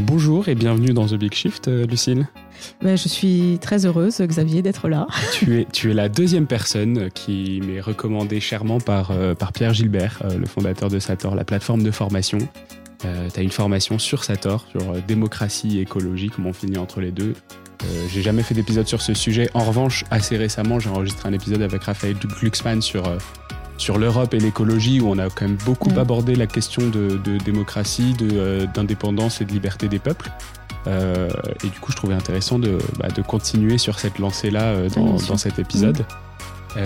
bonjour et bienvenue dans The Big Shift, euh, Lucille. Ben, je suis très heureuse, Xavier, d'être là. tu, es, tu es la deuxième personne qui m'est recommandée chèrement par, euh, par Pierre Gilbert, euh, le fondateur de Sator, la plateforme de formation. tu as une formation sur Sator, sur démocratie et écologie, comment on finit entre les deux. j'ai jamais fait d'épisode sur ce sujet. En revanche, assez récemment, j'ai enregistré un épisode avec Raphaël Glucksmann sur sur l'Europe et l'écologie, où on a quand même beaucoup mm. abordé la question de, démocratie, euh, d'indépendance et de liberté des peuples. Euh, et du coup, je trouvais intéressant de, bah, continuer sur cette lancée-là euh, dans, cet épisode. Mm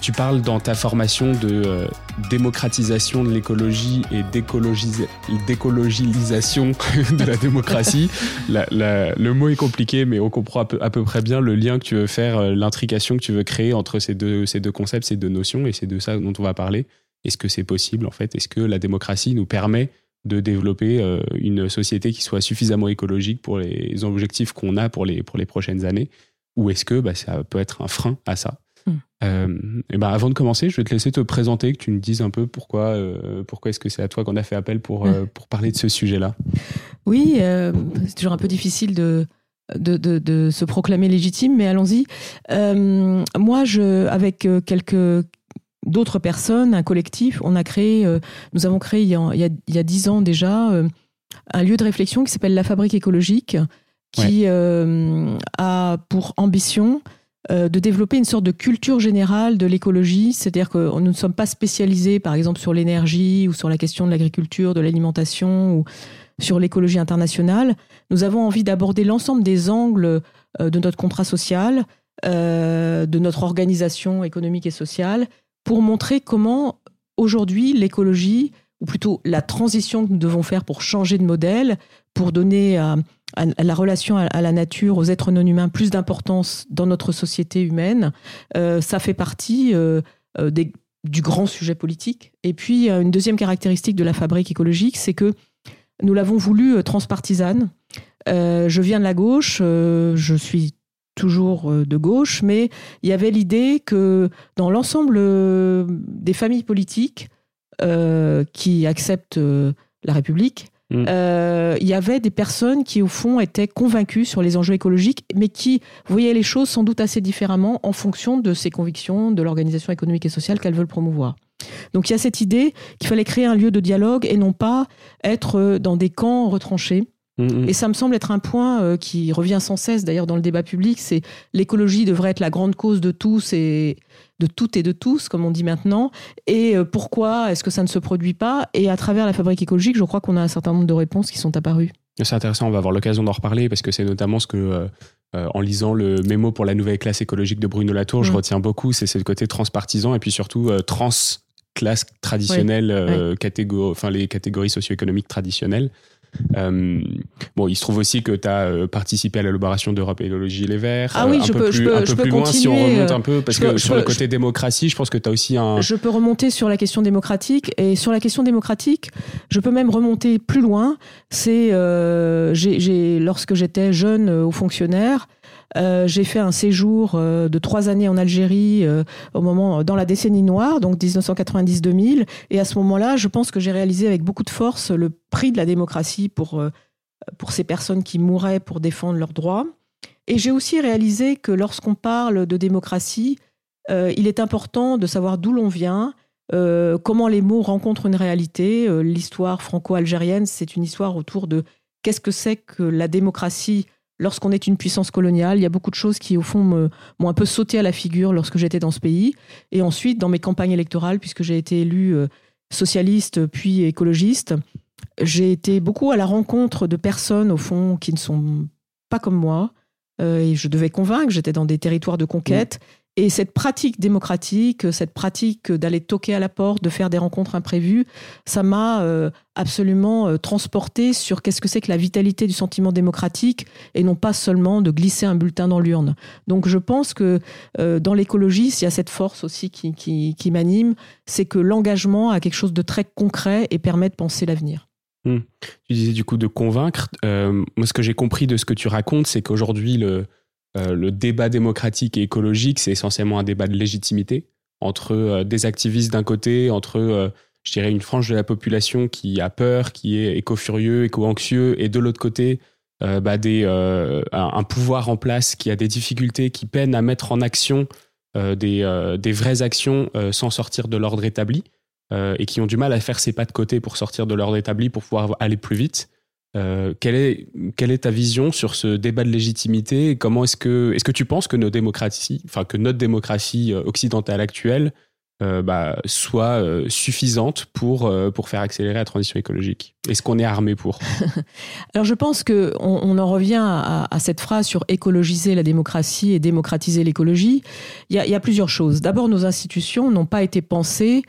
tu parles dans ta formation de euh, démocratisation de l'écologie et d'écologisation de la démocratie. le mot est compliqué, mais on comprend à peu, près bien le lien que tu veux faire, euh, l'intrication que tu veux créer entre ces deux, concepts, ces deux notions, et c'est de ça dont on va parler. Est-ce que c'est possible, en fait? Est-ce que la démocratie nous permet de développer euh, une société qui soit suffisamment écologique pour les objectifs qu'on a pour les, pour les prochaines années? Ou est-ce que bah, ça peut être un frein à ça? Hmm. Euh, et ben avant de commencer, je vais te laisser te présenter, que tu nous dises un peu pourquoi, euh, pourquoi est-ce que c'est à toi qu'on a fait appel pour, euh, pour parler de ce sujet-là. Oui, c'est toujours un peu difficile de, de, de, se proclamer légitime, mais allons-y. moi, je, avec quelques d'autres personnes, un collectif, on a créé, nous avons créé il y a, il y a dix ans déjà un lieu de réflexion qui s'appelle la Fabrique écologique, qui a pour ambition euh, de développer une sorte de culture générale de l'écologie, c'est-à-dire que nous ne sommes pas spécialisés, par exemple, sur l'énergie ou sur la question de l'agriculture, de l'alimentation ou sur l'écologie internationale. Nous avons envie d'aborder l'ensemble des angles euh, de notre contrat social, euh, de notre organisation économique et sociale, pour montrer comment aujourd'hui l'écologie, ou plutôt la transition que nous devons faire pour changer de modèle, pour donner à la relation à, la nature, aux êtres non humains, plus d'importance dans notre société humaine. Euh, ça fait partie euh, euh, du grand sujet politique. Et puis, une deuxième caractéristique de la fabrique écologique, c'est que nous l'avons voulu transpartisane. je viens de la gauche, je suis toujours de gauche, mais il y avait l'idée que dans l'ensemble des familles politiques qui acceptent la République, Mm. Euh, il y avait des personnes qui, au fond, étaient convaincues sur les enjeux écologiques, mais qui voyaient les choses sans doute assez différemment en fonction de ses convictions, de l'organisation économique et sociale qu'elles veulent promouvoir. Donc il y a cette idée qu'il fallait créer un lieu de dialogue et non pas être dans des camps retranchés. Mm, mm. Et ça me semble être un point euh, qui revient sans cesse d'ailleurs dans le débat public, c'est l'écologie devrait être la grande cause de tous et de toutes et de tous, comme on dit maintenant. Et euh, pourquoi est-ce que ça ne se produit pas? Et à travers la fabrique écologique, je crois qu'on a un certain nombre de réponses qui sont apparues. C'est intéressant, on va avoir l'occasion d'en reparler parce que c'est notamment ce que, euh, en lisant le mémo pour la nouvelle classe écologique de Bruno Latour, je mm. retiens beaucoup, c'est le côté transpartisan et puis surtout trans classe traditionnelle, enfin les catégories socio-économiques traditionnelles. Euh, bon, il se trouve aussi que tu as euh, participé à l'élaboration d'Europe Écologie Les Verts. Ah oui, euh, je, peux, plus, je peux, un peu plus loin si on remonte un peu, parce que sur le côté démocratie, je pense que tu as aussi un. Je peux remonter sur la question démocratique, et sur la question démocratique, je peux même remonter plus loin. C'est lorsque j'étais jeune haut fonctionnaire, euh, j'ai fait un séjour euh, de trois années en Algérie euh, au moment dans la décennie noire, donc 1990-2000. Et à ce moment-là, je pense que j'ai réalisé avec beaucoup de force le prix de la démocratie pour, pour ces personnes qui mouraient pour défendre leurs droits. Et j'ai aussi réalisé que lorsqu'on parle de démocratie, il est important de savoir d'où l'on vient, comment les mots rencontrent une réalité. L'histoire franco-algérienne, c'est une histoire autour de qu'est-ce que c'est que la démocratie lorsqu'on est une puissance coloniale. Il y a beaucoup de choses qui, au fond, m'ont un peu sauté à la figure lorsque j'étais dans ce pays. Et ensuite, dans mes campagnes électorales, puisque j'ai été élu euh, socialiste puis écologiste, j'ai été beaucoup à la rencontre de personnes, au fond, qui ne sont pas comme moi. Euh, et je devais convaincre, j'étais dans des territoires de conquête. Et cette pratique démocratique, cette pratique d'aller toquer à la porte, de faire des rencontres imprévues, ça m'a euh, absolument euh, transporté sur qu'est-ce que c'est que la vitalité du sentiment démocratique et non pas seulement de glisser un bulletin dans l'urne. Donc je pense que euh, dans l'écologie, il y a cette force aussi qui, qui, m'anime, c'est que l'engagement a quelque chose de très concret et permet de penser l'avenir. Hmm. Tu disais du coup de convaincre. moi, ce que j'ai compris de ce que tu racontes, c'est qu'aujourd'hui, le, euh, le débat démocratique et écologique, c'est essentiellement un débat de légitimité entre euh, des activistes d'un côté, entre, euh, je une frange de la population qui a peur, qui est éco-furieux, éco-anxieux, et de l'autre côté, bah, un, pouvoir en place qui a des difficultés, qui peine à mettre en action des vraies actions sans sortir de l'ordre établi, et qui ont du mal à faire ses pas de côté pour sortir de l'ordre établi, pour pouvoir aller plus vite. Euh, quelle, est, ta vision sur ce débat de légitimité Comment est-ce que, tu penses que notre démocratie euh, occidentale actuelle euh, bah, soit suffisante pour, faire accélérer la transition écologique? Est-ce qu'on est armé pour? Alors je pense qu'on on en revient à, cette phrase sur écologiser la démocratie et démocratiser l'écologie. Il y a plusieurs choses. D'abord, nos institutions n'ont pas été pensées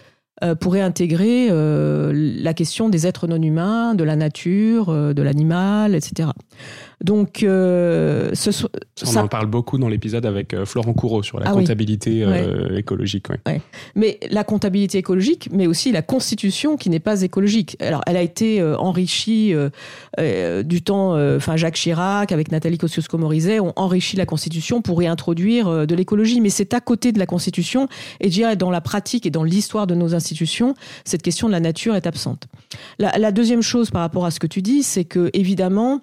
euh, pourrait intégrer euh, la question des êtres non humains, de la nature, euh, de l'animal, etc. Donc, euh, ce, on en parle beaucoup dans l'épisode avec euh, Florent Courreau sur la ah comptabilité euh, écologique. Mais la comptabilité écologique, mais aussi la constitution qui n'est pas écologique. Alors, elle a été enrichie du temps, enfin Jacques Chirac avec Nathalie Kosciusko-Morizet ont enrichi la constitution pour réintroduire de l'écologie. Mais c'est à côté de la constitution et je dirais dans la pratique et dans l'histoire de nos institutions, cette question de la nature est absente. La, la deuxième chose par rapport à ce que tu dis, c'est que évidemment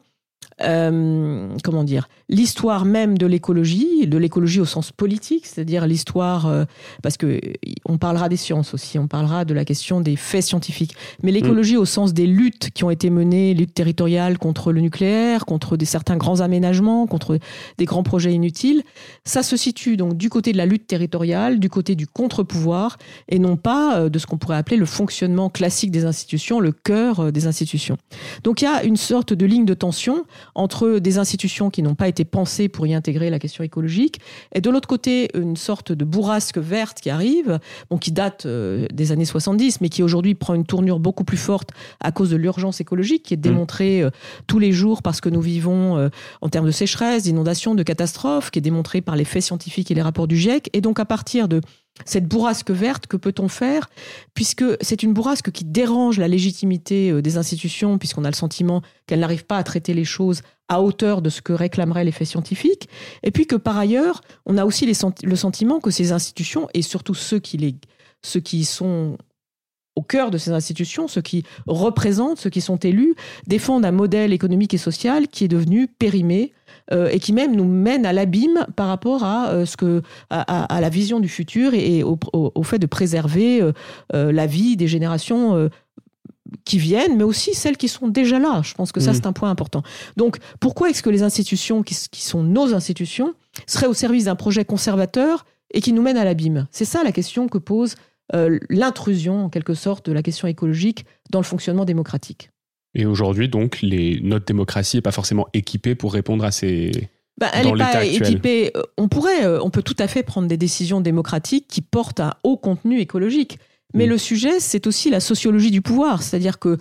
euh, comment dire, l'histoire même de l'écologie, de l'écologie au sens politique, c'est-à-dire l'histoire, euh, parce que on parlera des sciences aussi, on parlera de la question des faits scientifiques, mais l'écologie mm. au sens des luttes qui ont été menées, luttes territoriales contre le nucléaire, contre des, certains grands aménagements, contre des grands projets inutiles, ça se situe donc du côté de la lutte territoriale, du côté du contre-pouvoir, et non pas euh, de ce qu'on pourrait appeler le fonctionnement classique des institutions, le cœur des institutions. Donc il y a une sorte de ligne de tension entre des institutions qui n'ont pas été pensées pour y intégrer la question écologique, et de l'autre côté, une sorte de bourrasque verte qui arrive, bon, qui date euh, des années 70, mais qui aujourd'hui prend une tournure beaucoup plus forte à cause de l'urgence écologique, qui est mmh. démontrée euh, tous les jours parce que nous vivons euh, en termes de sécheresse, d'inondations, de catastrophes, qui est démontrée par les faits scientifiques et les rapports du GIEC. Et donc, à partir de cette bourrasque verte, que peut-on faire Puisque c'est une bourrasque qui dérange la légitimité euh, des institutions, puisqu'on a le sentiment qu'elles n'arrivent pas à traiter les choses à hauteur de ce que réclameraient les faits scientifiques. Et puis que par ailleurs, on a aussi le sentiment que ces institutions, et surtout ceux qui, les, ceux qui sont au cœur de ces institutions, ceux qui représentent, ceux qui sont élus, défendent un modèle économique et social qui est devenu périmé, euh, et qui même nous mène à l'abîme par rapport à euh, ce que à, la vision du futur et, au, fait de préserver euh, la vie des générations qui viennent, mais aussi celles qui sont déjà là. Je pense que ça, mmh. c'est un point important. Donc, pourquoi est-ce que les institutions, qui, qui, sont nos institutions, seraient au service d'un projet conservateur et qui nous mène à l'abîme? C'est ça la question que pose l'intrusion, en quelque sorte, de la question écologique dans le fonctionnement démocratique. Et aujourd'hui, donc, les, notre démocratie n'est pas forcément équipée pour répondre à ces. Bah, elle n'est pas équipée. Euh, on pourrait, euh, on peut tout à fait prendre des décisions démocratiques qui portent un haut contenu écologique. Mais mm. le sujet, c'est aussi la sociologie du pouvoir. C'est-à-dire que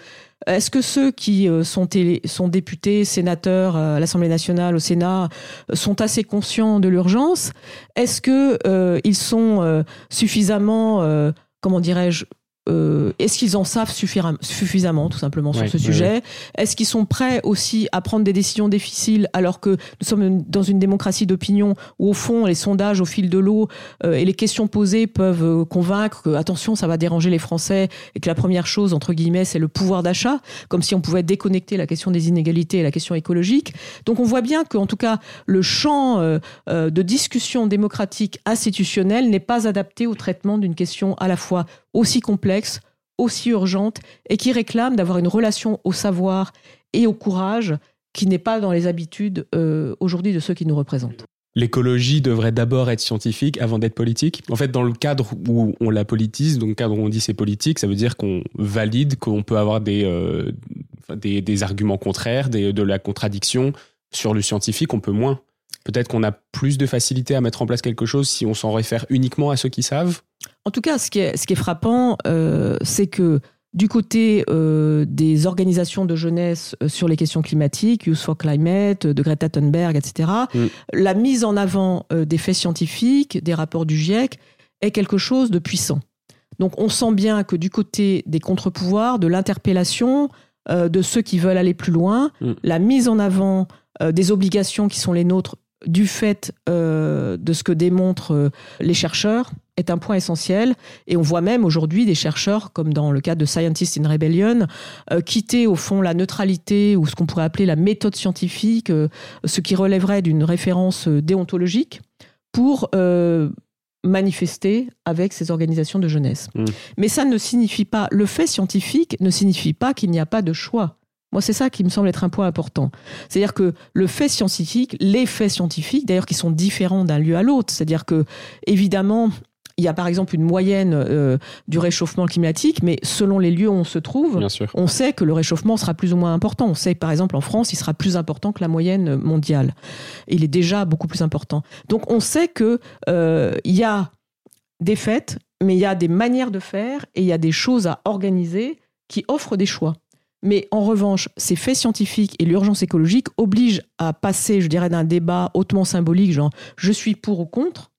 est-ce que ceux qui euh, sont, sont députés, sénateurs à l'Assemblée nationale, au Sénat, sont assez conscients de l'urgence? Est-ce qu'ils ils sont suffisamment, comment dirais-je, euh, est-ce qu'ils en savent suffisamment, tout simplement, sur ce sujet Est-ce qu'ils sont prêts aussi à prendre des décisions difficiles alors que nous sommes dans une démocratie d'opinion où, au fond, les sondages au fil de l'eau euh, et les questions posées peuvent euh, convaincre que, attention, ça va déranger les Français et que la première chose, entre guillemets, c'est le pouvoir d'achat, comme si on pouvait déconnecter la question des inégalités et la question écologique. Donc on voit bien qu'en tout cas, le champ de discussion démocratique institutionnelle n'est pas adapté au traitement d'une question à la fois aussi complexe, aussi urgente, et qui réclame d'avoir une relation au savoir et au courage qui n'est pas dans les habitudes euh, aujourd'hui de ceux qui nous représentent. L'écologie devrait d'abord être scientifique avant d'être politique. En fait, dans le cadre où on la politise, donc le cadre où on dit c'est politique, ça veut dire qu'on valide qu'on peut avoir des, euh, des, arguments contraires, de la contradiction. Sur le scientifique, on peut moins. Peut-être qu'on a plus de facilité à mettre en place quelque chose si on s'en réfère uniquement à ceux qui savent en tout cas, ce qui est, ce qui est frappant, euh, c'est que du côté euh, des organisations de jeunesse euh, sur les questions climatiques, Youth for Climate, de Greta Thunberg, etc., mm. la mise en avant des faits scientifiques, des rapports du GIEC, est quelque chose de puissant. Donc on sent bien que du côté des contre-pouvoirs, de l'interpellation, de ceux qui veulent aller plus loin, mm. la mise en avant des obligations qui sont les nôtres du fait de ce que démontrent les chercheurs, est un point essentiel. Et on voit même aujourd'hui des chercheurs, comme dans le cas de Scientists in Rebellion, euh, quitter au fond la neutralité ou ce qu'on pourrait appeler la méthode scientifique, euh, ce qui relèverait d'une référence euh, déontologique, pour manifester avec ces organisations de jeunesse. Mmh. Mais ça ne signifie pas, le fait scientifique ne signifie pas qu'il n'y a pas de choix. Moi, c'est ça qui me semble être un point important. C'est-à-dire que le fait scientifique, les faits scientifiques, d'ailleurs, qui sont différents d'un lieu à l'autre, c'est-à-dire que, évidemment, il y a par exemple une moyenne euh, du réchauffement climatique, mais selon les lieux où on se trouve, on sait que le réchauffement sera plus ou moins important. On sait que par exemple en France, il sera plus important que la moyenne mondiale. Il est déjà beaucoup plus important. Donc on sait qu'il euh, y a des faits, mais il y a des manières de faire et il y a des choses à organiser qui offrent des choix. Mais en revanche, ces faits scientifiques et l'urgence écologique obligent à passer, je dirais, d'un débat hautement symbolique, genre je suis pour ou contre,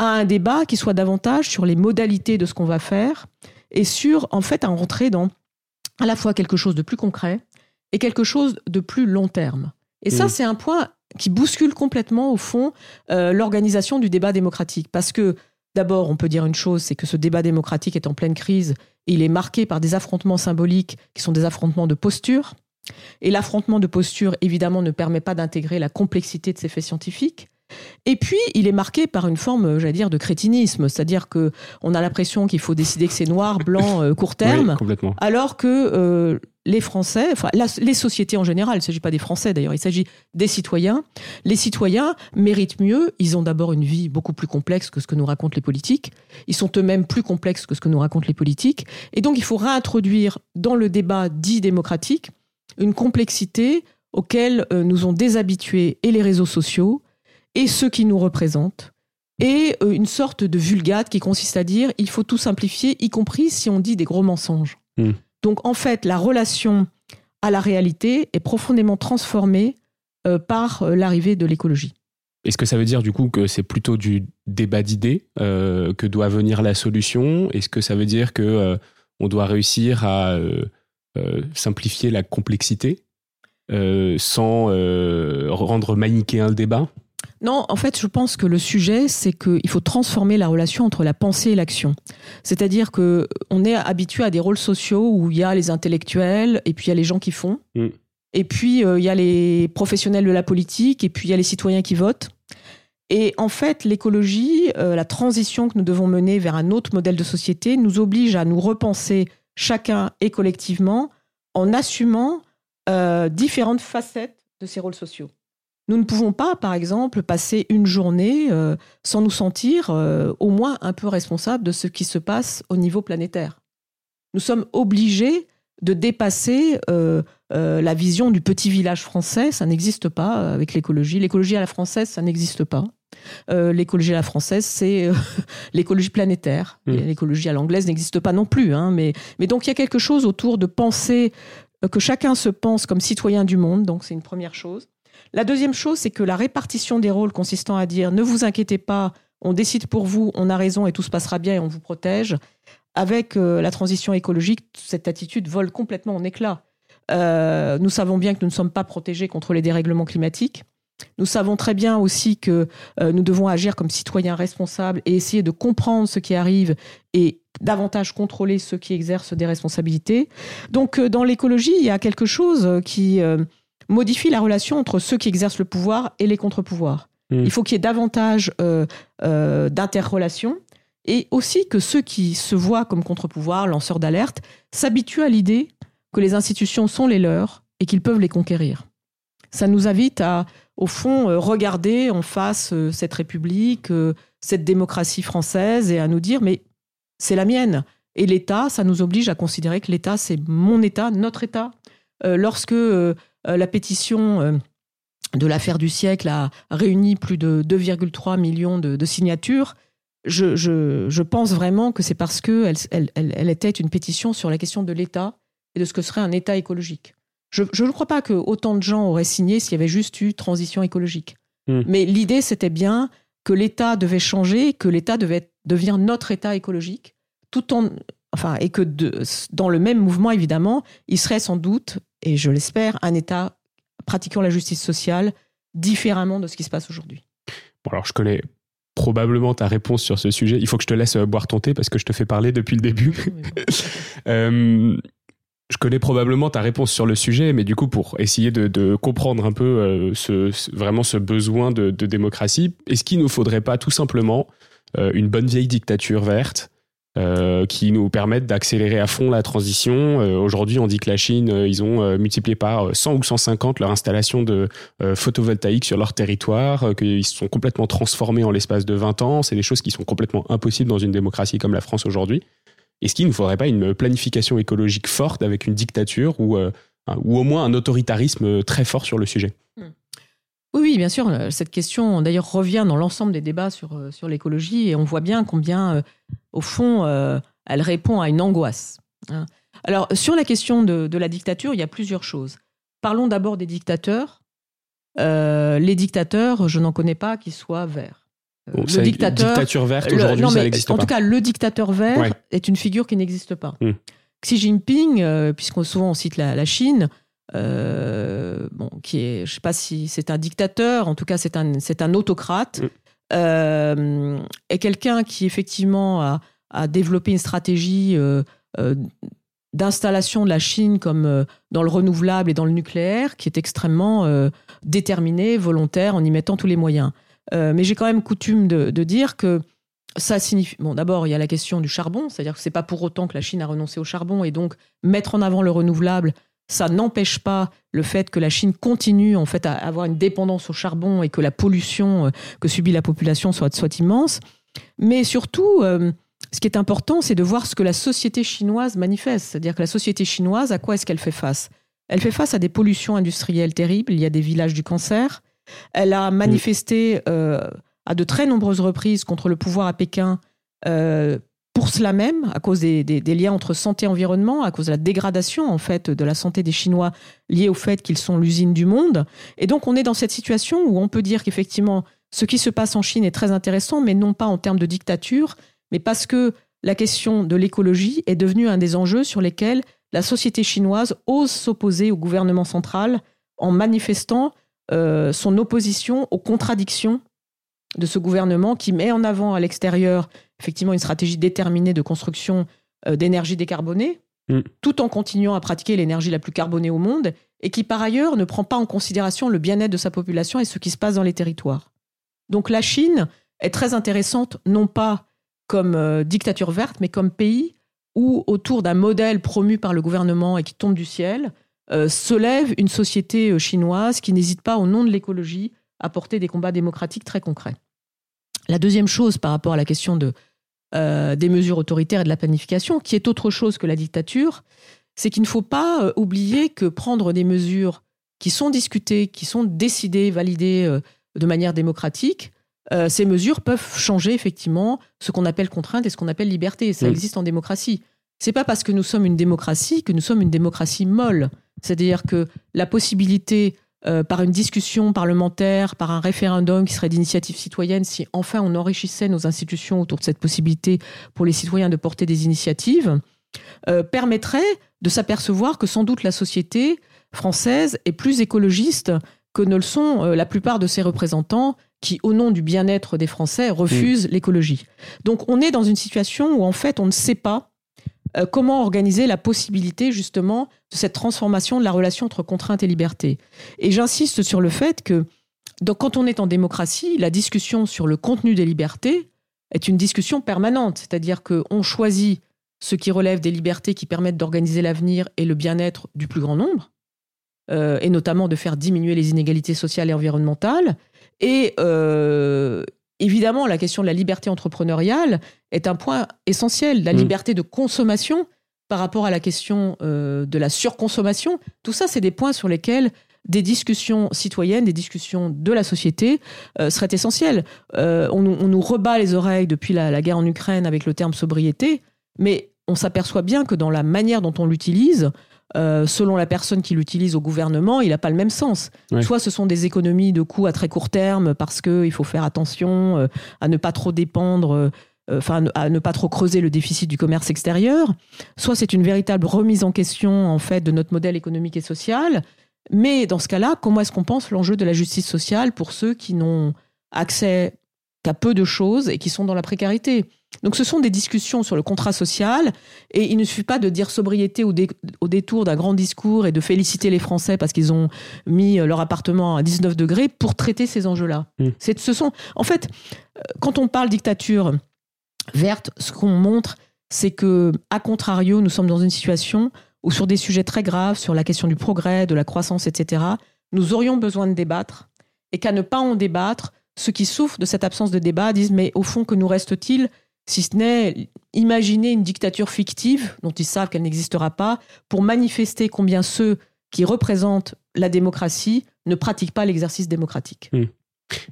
à un débat qui soit davantage sur les modalités de ce qu'on va faire et sur, en fait, à rentrer dans à la fois quelque chose de plus concret et quelque chose de plus long terme. Et ça, mmh. c'est un point qui bouscule complètement, au fond, euh, l'organisation du débat démocratique. Parce que, d'abord, on peut dire une chose, c'est que ce débat démocratique est en pleine crise il est marqué par des affrontements symboliques qui sont des affrontements de posture. Et l'affrontement de posture, évidemment, ne permet pas d'intégrer la complexité de ces faits scientifiques. Et puis, il est marqué par une forme, j'allais dire, de crétinisme, c'est-à-dire que on a l'impression qu'il faut décider que c'est noir, blanc, euh, court terme, alors que euh, les Français, enfin les sociétés en général, il ne s'agit pas des Français d'ailleurs, il s'agit des citoyens. Les citoyens méritent mieux, ils ont d'abord une vie beaucoup plus complexe que ce que nous racontent les politiques, ils sont eux-mêmes plus complexes que ce que nous racontent les politiques, et donc il faut réintroduire dans le débat dit démocratique une complexité auquel euh, nous ont déshabitués et les réseaux sociaux, et ceux qui nous représentent, et euh, une sorte de vulgate qui consiste à dire il faut tout simplifier, y compris si on dit des gros mensonges. Hmm. Donc en fait, la relation à la réalité est profondément transformée euh, par euh, l'arrivée de l'écologie. Est-ce que ça veut dire du coup que c'est plutôt du débat d'idées que doit venir la solution? Est-ce que ça veut dire que on doit réussir à simplifier la complexité sans rendre manichéen le débat? Non, en fait, je pense que le sujet, c'est qu'il faut transformer la relation entre la pensée et l'action. C'est-à-dire que on est habitué à des rôles sociaux où il y a les intellectuels et puis il y a les gens qui font. Mm. Et puis euh, il y a les professionnels de la politique et puis il y a les citoyens qui votent. Et en fait, l'écologie, euh, la transition que nous devons mener vers un autre modèle de société nous oblige à nous repenser chacun et collectivement en assumant euh, différentes facettes de ces rôles sociaux. Nous ne pouvons pas, par exemple, passer une journée euh, sans nous sentir euh, au moins un peu responsables de ce qui se passe au niveau planétaire. Nous sommes obligés de dépasser euh, la vision du petit village français. Ça n'existe pas avec l'écologie. L'écologie à la française, ça n'existe pas. l'écologie à la française, c'est l'écologie planétaire. Mmh. L'écologie à l'anglaise n'existe pas non plus. Hein, mais, mais donc il y a quelque chose autour de penser que chacun se pense comme citoyen du monde. Donc c'est une première chose. La deuxième chose, c'est que la répartition des rôles consistant à dire ne vous inquiétez pas, on décide pour vous, on a raison et tout se passera bien et on vous protège, avec euh, la transition écologique, cette attitude vole complètement en éclats. Euh, nous savons bien que nous ne sommes pas protégés contre les dérèglements climatiques. Nous savons très bien aussi que euh, nous devons agir comme citoyens responsables et essayer de comprendre ce qui arrive et davantage contrôler ceux qui exercent des responsabilités. Donc dans l'écologie, il y a quelque chose qui modifie la relation entre ceux qui exercent le pouvoir et les contre-pouvoirs. Hmm. Il faut qu'il y ait davantage euh, euh, d'interrelations et aussi que ceux qui se voient comme contre-pouvoirs, lanceurs d'alerte, s'habituent à l'idée que les institutions sont les leurs et qu'ils peuvent les conquérir. Ça nous invite à, au fond, euh, regarder en face cette République, cette démocratie française et à nous dire, mais c'est la mienne. Et l'État, ça nous oblige à considérer que l'État, c'est mon État, notre État. lorsque euh, la pétition euh, de l'affaire du siècle a réuni plus de 2,3 millions de, signatures. Je, pense vraiment que c'est parce qu'elle elle, était une pétition sur la question de l'État et de ce que serait un État écologique. Je ne crois pas que autant de gens auraient signé s'il y avait juste eu transition écologique. Hmm. Mais l'idée, c'était bien que l'État devait changer, que l'État devait devenir notre État écologique, tout en, enfin, et que dans le même mouvement, évidemment, il serait sans doute et je l'espère, un État pratiquant la justice sociale différemment de ce qui se passe aujourd'hui. Bon, alors je connais probablement ta réponse sur ce sujet. Il faut que je te laisse boire ton thé parce que je te fais parler depuis le début. je connais probablement ta réponse sur le sujet, mais du coup, pour essayer de, comprendre un peu ce, vraiment ce besoin de, démocratie, est-ce qu'il ne nous faudrait pas tout simplement une bonne vieille dictature verte euh, qui nous permettent d'accélérer à fond la transition. Euh, aujourd'hui, on dit que la Chine, euh, ils ont multiplié par 100 ou 150 leur installation de photovoltaïque sur leur territoire, qu'ils se sont complètement transformés en l'espace de 20 ans. C'est des choses qui sont complètement impossibles dans une démocratie comme la France aujourd'hui. Est-ce qu'il ne faudrait pas une planification écologique forte avec une dictature ou, ou au moins un autoritarisme très fort sur le sujet hmm. Oui, bien sûr. Euh, cette question, d'ailleurs, revient dans l'ensemble des débats sur, euh, sur l'écologie et on voit bien combien, euh, au fond, elle répond à une angoisse. Hein. Alors, sur la question de, la dictature, il y a plusieurs choses. Parlons d'abord des dictateurs. les dictateurs, je n'en connais pas qui soient verts. le dictateur, dictature verte, aujourd'hui, ça n'existe pas. En tout cas, le dictateur vert est une figure qui n'existe pas. Hmm. Xi Jinping, puisqu'on souvent on cite la Chine, euh, bon, qui est, je sais pas si c'est un dictateur, en tout cas c'est un, c'est un autocrate, mm. euh, est quelqu'un qui effectivement a, a, développé une stratégie euh, d'installation de la Chine comme dans le renouvelable et dans le nucléaire, qui est extrêmement déterminée, volontaire, en y mettant tous les moyens. mais j'ai quand même coutume de, de dire que ça signifie. Bon, d'abord, il y a la question du charbon, c'est-à-dire que c'est pas pour autant que la Chine a renoncé au charbon, et donc mettre en avant le renouvelable, ça n'empêche pas le fait que la Chine continue en fait à avoir une dépendance au charbon et que la pollution euh, que subit la population soit, immense. Mais surtout, euh, ce qui est important, c'est de voir ce que la société chinoise manifeste. C'est-à-dire que la société chinoise, à quoi est-ce qu'elle fait face? Elle fait face à des pollutions industrielles terribles. Il y a des villages du cancer. Elle a manifesté euh, à de très nombreuses reprises contre le pouvoir à Pékin pour cela même, à cause des, liens entre santé et environnement, à cause de la dégradation en fait de la santé des Chinois liée au fait qu'ils sont l'usine du monde. Et donc on est dans cette situation où on peut dire qu'effectivement ce qui se passe en Chine est très intéressant, mais non pas en termes de dictature, mais parce que la question de l'écologie est devenue un des enjeux sur lesquels la société chinoise ose s'opposer au gouvernement central en manifestant euh, son opposition aux contradictions de ce gouvernement qui met en avant à l'extérieur effectivement une stratégie déterminée de construction euh, d'énergie décarbonée, mm. tout en continuant à pratiquer l'énergie la plus carbonée au monde, et qui par ailleurs ne prend pas en considération le bien-être de sa population et ce qui se passe dans les territoires. Donc la Chine est très intéressante, non pas comme euh, dictature verte, mais comme pays où, autour d'un modèle promu par le gouvernement et qui tombe du ciel, euh, se lève une société chinoise qui n'hésite pas, au nom de l'écologie, à porter des combats démocratiques très concrets. La deuxième chose par rapport à la question de, euh, des mesures autoritaires et de la planification, qui est autre chose que la dictature, c'est qu'il ne faut pas euh, oublier que prendre des mesures qui sont discutées, qui sont décidées, validées euh, de manière démocratique, ces mesures peuvent changer effectivement ce qu'on appelle contrainte et ce qu'on appelle liberté. Ça existe en démocratie. C'est pas parce que nous sommes une démocratie que nous sommes une démocratie molle. C'est-à-dire que la possibilité euh, par une discussion parlementaire, par un référendum qui serait d'initiative citoyenne, si enfin on enrichissait nos institutions autour de cette possibilité pour les citoyens de porter des initiatives, euh, permettrait de s'apercevoir que sans doute la société française est plus écologiste que ne le sont euh, la plupart de ses représentants qui, au nom du bien-être des Français, refusent mm. l'écologie. Donc on est dans une situation où en fait on ne sait pas euh, comment organiser la possibilité justement de cette transformation de la relation entre contrainte et liberté? Et j'insiste sur le fait que donc, quand on est en démocratie, la discussion sur le contenu des libertés est une discussion permanente, c'est-à-dire qu'on choisit ce qui relève des libertés qui permettent d'organiser l'avenir et le bien-être du plus grand nombre, euh, et notamment de faire diminuer les inégalités sociales et environnementales. Et, euh, évidemment, la question de la liberté entrepreneuriale est un point essentiel. La mm. liberté de consommation par rapport à la question euh, de la surconsommation, tout ça, c'est des points sur lesquels des discussions citoyennes, des discussions de la société euh, seraient essentielles. Euh, on, nous rebat les oreilles depuis la, guerre en Ukraine avec le terme sobriété, mais on s'aperçoit bien que dans la manière dont on l'utilise, euh, selon la personne qui l'utilise au gouvernement, il n'a pas le même sens. Soit ce sont des économies de coûts à très court terme parce qu'il faut faire attention euh, à ne pas trop dépendre, euh, enfin à ne pas trop creuser le déficit du commerce extérieur. Soit c'est une véritable remise en question en fait de notre modèle économique et social. Mais dans ce cas-là, comment est-ce qu'on pense l'enjeu de la justice sociale pour ceux qui n'ont accès qu'à peu de choses et qui sont dans la précarité? Donc ce sont des discussions sur le contrat social et il ne suffit pas de dire sobriété au, détour d'un grand discours et de féliciter les Français parce qu'ils ont mis leur appartement à 19 degrés pour traiter ces enjeux-là. Mmh. Ce sont, en fait, euh, quand on parle dictature verte, ce qu'on montre, c'est que, à contrario, nous sommes dans une situation où sur des sujets très graves, sur la question du progrès, de la croissance, etc., nous aurions besoin de débattre et qu'à ne pas en débattre, ceux qui souffrent de cette absence de débat disent mais au fond que nous reste-t-il si ce n'est imaginer une dictature fictive dont ils savent qu'elle n'existera pas pour manifester combien ceux qui représentent la démocratie ne pratiquent pas l'exercice démocratique. Hmm.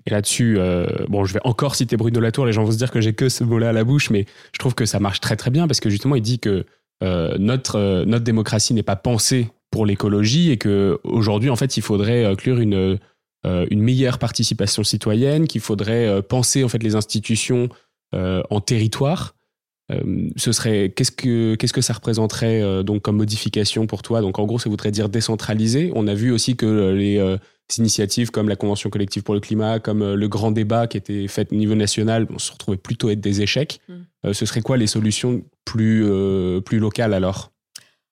Et là-dessus, euh, bon, je vais encore citer Bruno Latour, les gens vont se dire que j'ai que ce mot-là à la bouche, mais je trouve que ça marche très très bien parce que justement, il dit que euh, notre, euh, notre démocratie n'est pas pensée pour l'écologie et que aujourd'hui, en fait, il faudrait inclure une, une meilleure participation citoyenne, qu'il faudrait penser en fait les institutions en territoire. ce serait qu'est-ce que qu'est-ce que ça représenterait donc comme modification pour toi? Donc en gros, ça voudrait dire décentraliser. On a vu aussi que les initiatives comme la Convention collective pour le climat, comme euh, le grand débat qui était fait au niveau national, on se retrouvait plutôt être des échecs. Mm. Euh, ce serait quoi les solutions plus, euh, plus locales alors?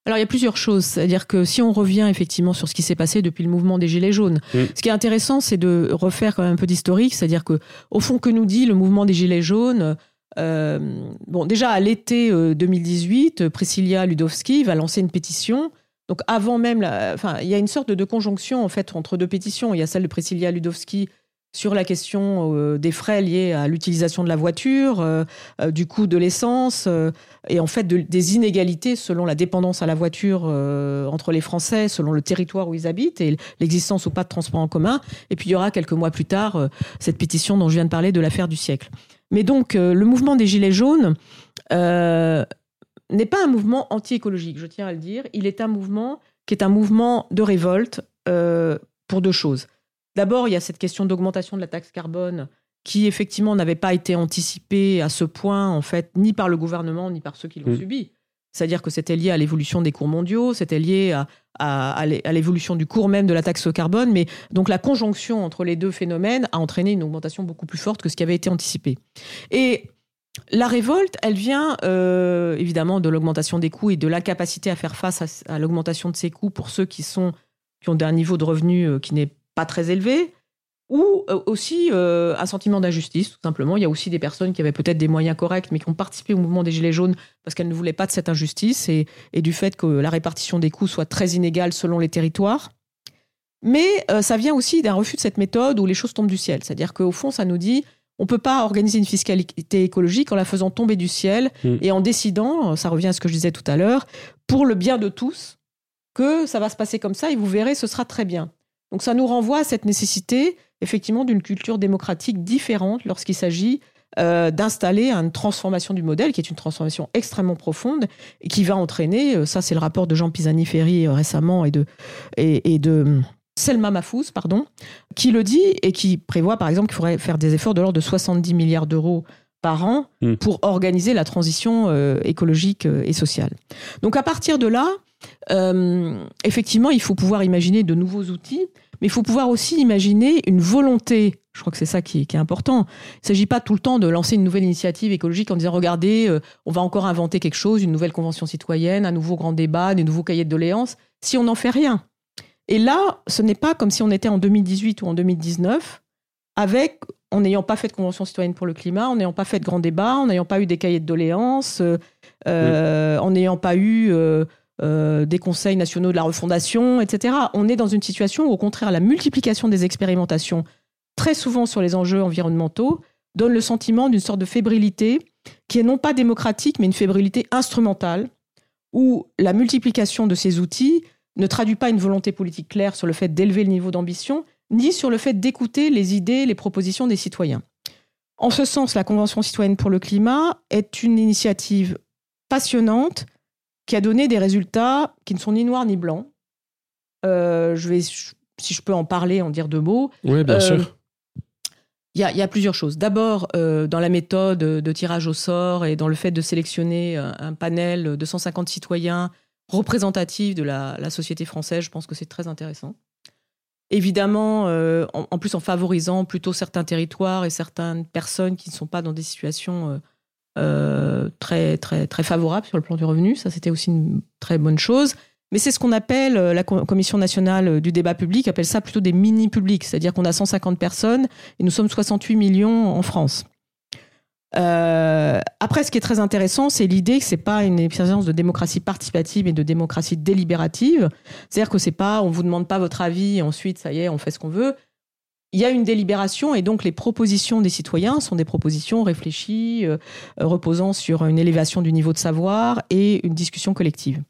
Alors il y a plusieurs choses, c'est-à-dire que si on revient effectivement sur ce qui s'est passé depuis le mouvement des Gilets jaunes, mm. ce qui est intéressant, c'est de refaire quand même un peu d'historique, c'est-à-dire que au fond que nous dit le mouvement des Gilets jaunes? bon, déjà à l'été 2018, Priscilla Ludowski va lancer une pétition donc avant même, enfin, il y a une sorte de, conjonction en fait entre deux pétitions. Il y a celle de Priscilla Ludowski sur la question euh, des frais liés à l'utilisation de la voiture, euh, euh, du coût de l'essence, et en fait des inégalités selon la dépendance à la voiture entre les Français, selon le territoire où ils habitent et l'existence ou pas de transport en commun. Et puis il y aura quelques mois plus tard cette pétition dont je viens de parler de l'affaire du siècle. Mais donc le mouvement des Gilets jaunes n'est pas un mouvement anti-écologique, je tiens à le dire. Il est un mouvement qui est un mouvement de révolte pour deux choses. D'abord, il y a cette question d'augmentation de la taxe carbone qui effectivement n'avait pas été anticipée à ce point, en fait, ni par le gouvernement, ni par ceux qui l'ont mmh. subi. C'est-à-dire que c'était lié à l'évolution des cours mondiaux, c'était lié à, à l'évolution du cours même de la taxe carbone, mais donc la conjonction entre les deux phénomènes a entraîné une augmentation beaucoup plus forte que ce qui avait été anticipé. Et la révolte, elle vient euh, évidemment de l'augmentation des coûts et de l'incapacité à faire face à, l'augmentation de ces coûts pour ceux qui, sont, qui ont un niveau de revenu euh, qui n'est pas très élevé, ou euh, aussi un sentiment d'injustice, tout simplement. Il y a aussi des personnes qui avaient peut-être des moyens corrects, mais qui ont participé au mouvement des Gilets jaunes parce qu'elles ne voulaient pas de cette injustice et, et, du fait que la répartition des coûts soit très inégale selon les territoires. Mais ça vient aussi d'un refus de cette méthode où les choses tombent du ciel. C'est-à-dire qu'au fond, ça nous dit on ne peut pas organiser une fiscalité écologique en la faisant tomber du ciel mm. et en décidant, ça revient à ce que je disais tout à l'heure, pour le bien de tous, que ça va se passer comme ça et vous verrez, ce sera très bien. Donc ça nous renvoie à cette nécessité, effectivement, d'une culture démocratique différente lorsqu'il s'agit euh, d'installer une transformation du modèle, qui est une transformation extrêmement profonde et qui va entraîner, euh, ça c'est le rapport de Jean Pisani-Ferry euh, récemment et de, et de Selma Mahfouz, pardon, qui le dit et qui prévoit par exemple qu'il faudrait faire des efforts de l'ordre de 70 milliards d'euros par an hmm. pour organiser la transition euh, écologique et sociale. Donc à partir de là, euh, effectivement, il faut pouvoir imaginer de nouveaux outils, mais il faut pouvoir aussi imaginer une volonté. Je crois que c'est ça qui, est important. Il ne s'agit pas tout le temps de lancer une nouvelle initiative écologique en disant regardez, on va encore inventer quelque chose, une nouvelle convention citoyenne, un nouveau grand débat, des nouveaux cahiers de doléances, si on n'en fait rien. Et là, ce n'est pas comme si on était en 2018 ou en 2019, avec, en n'ayant pas fait de convention citoyenne pour le climat, en n'ayant pas fait de grands débats, en n'ayant pas eu des cahiers de doléances, euh, euh, en n'ayant pas eu euh, des conseils nationaux de la refondation, etc. On est dans une situation où, au contraire, la multiplication des expérimentations, très souvent sur les enjeux environnementaux, donne le sentiment d'une sorte de fébrilité qui est non pas démocratique, mais une fébrilité instrumentale, où la multiplication de ces outils ne traduit pas une volonté politique claire sur le fait d'élever le niveau d'ambition, ni sur le fait d'écouter les idées, les propositions des citoyens. En ce sens, la Convention citoyenne pour le climat est une initiative passionnante qui a donné des résultats qui ne sont ni noirs ni blancs. Euh, je vais, si je peux en parler, en dire deux mots. Oui, bien euh, sûr. Il y, a plusieurs choses. D'abord, euh, dans la méthode de tirage au sort et dans le fait de sélectionner un panel de 150 citoyens représentative de la, société française. Je pense que c'est très intéressant. évidemment, en, plus en favorisant plutôt certains territoires et certaines personnes qui ne sont pas dans des situations très, très, très favorables sur le plan du revenu. Ça, c'était aussi une très bonne chose. Mais c'est ce qu'on appelle, la Commission nationale du débat public appelle ça plutôt des mini-publics, c'est-à-dire qu'on a 150 personnes et nous sommes 68 millions en France. Euh, après, ce qui est très intéressant, c'est l'idée que c'est pas une expérience de démocratie participative et de démocratie délibérative. C'est-à-dire que c'est pas, on vous demande pas votre avis et ensuite, ça y est, on fait ce qu'on veut. Il y a une délibération et donc les propositions des citoyens sont des propositions réfléchies, euh, reposant sur une élévation du niveau de savoir et une discussion collective.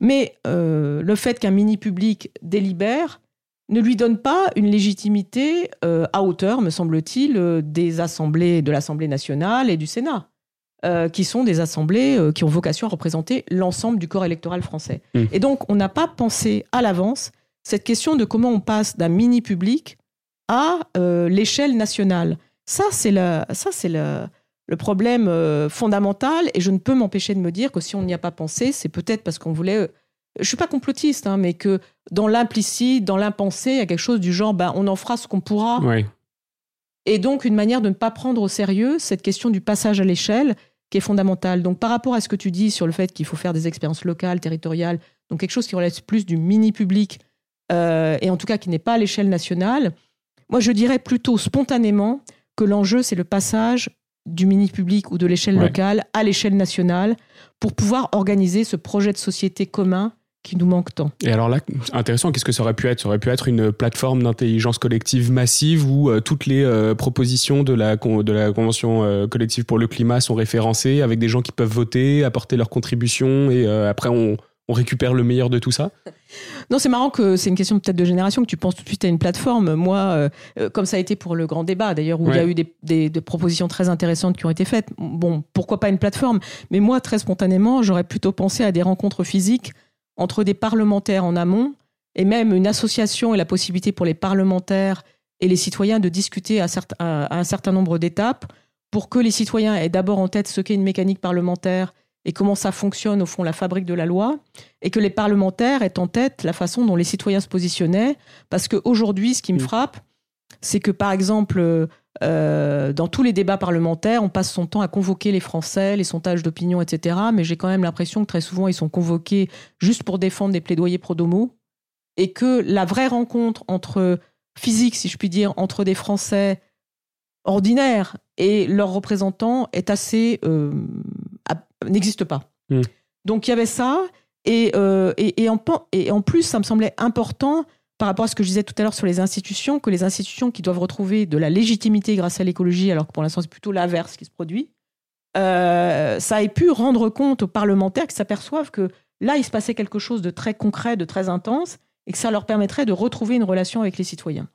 Mais euh, le fait qu'un mini-public délibère, ne lui donne pas une légitimité euh, à hauteur, me semble-t-il, euh, des assemblées de l'Assemblée nationale et du Sénat, euh, qui sont des assemblées qui ont vocation à représenter l'ensemble du corps électoral français. Mmh. Et donc, on n'a pas pensé à l'avance cette question de comment on passe d'un mini public à l'échelle nationale. Ça, c'est le, ça, c'est le, le problème fondamental, et je ne peux m'empêcher de me dire que si on n'y a pas pensé, c'est peut-être parce qu'on voulait je suis pas complotiste, hein, mais que dans l'implicite, dans l'impensé, il y a quelque chose du genre, ben, on en fera ce qu'on pourra. Et donc, une manière de ne pas prendre au sérieux cette question du passage à l'échelle qui est fondamentale. Donc, par rapport à ce que tu dis sur le fait qu'il faut faire des expériences locales, territoriales, donc quelque chose qui relève plus du mini-public, euh, et en tout cas qui n'est pas à l'échelle nationale, moi, je dirais plutôt spontanément que l'enjeu, c'est le passage du mini-public ou de l'échelle locale à l'échelle nationale pour pouvoir organiser ce projet de société commun qui nous manque tant. Et alors là, intéressant, qu'est-ce que ça aurait pu être? Ça aurait pu être une plateforme d'intelligence collective massive où euh, toutes les euh, propositions de la, de la Convention euh, collective pour le climat sont référencées avec des gens qui peuvent voter, apporter leurs contributions et après on, on récupère le meilleur de tout ça? Non, c'est marrant que c'est une question peut-être de génération, que tu penses tout de suite à une plateforme. Moi, comme ça a été pour le grand débat d'ailleurs, où il y a eu des, des, des, propositions très intéressantes qui ont été faites, bon, pourquoi pas une plateforme? Mais moi, très spontanément, j'aurais plutôt pensé à des rencontres physiques entre des parlementaires en amont et même une association et la possibilité pour les parlementaires et les citoyens de discuter à, un certain nombre d'étapes pour que les citoyens aient d'abord en tête ce qu'est une mécanique parlementaire et comment ça fonctionne au fond la fabrique de la loi, et que les parlementaires aient en tête la façon dont les citoyens se positionnaient, parce qu'aujourd'hui, ce qui me frappe, c'est que par exemple, euh, dans tous les débats parlementaires, on passe son temps à convoquer les Français, les sondages d'opinion, etc. Mais j'ai quand même l'impression que très souvent, ils sont convoqués juste pour défendre des plaidoyers pro-domo. Et que la vraie rencontre entre physique, si je puis dire, entre des Français ordinaires et leurs représentants est assez. Euh, n'existe pas. Hmm. Donc il y avait ça. Et, euh, et, en, et en plus, ça me semblait important par rapport à ce que je disais tout à l'heure sur les institutions, que les institutions qui doivent retrouver de la légitimité grâce à l'écologie, alors que pour l'instant c'est plutôt l'inverse qui se produit, euh, ça ait pu rendre compte aux parlementaires qui s'aperçoivent que là il se passait quelque chose de très concret, de très intense, et que ça leur permettrait de retrouver une relation avec les citoyens.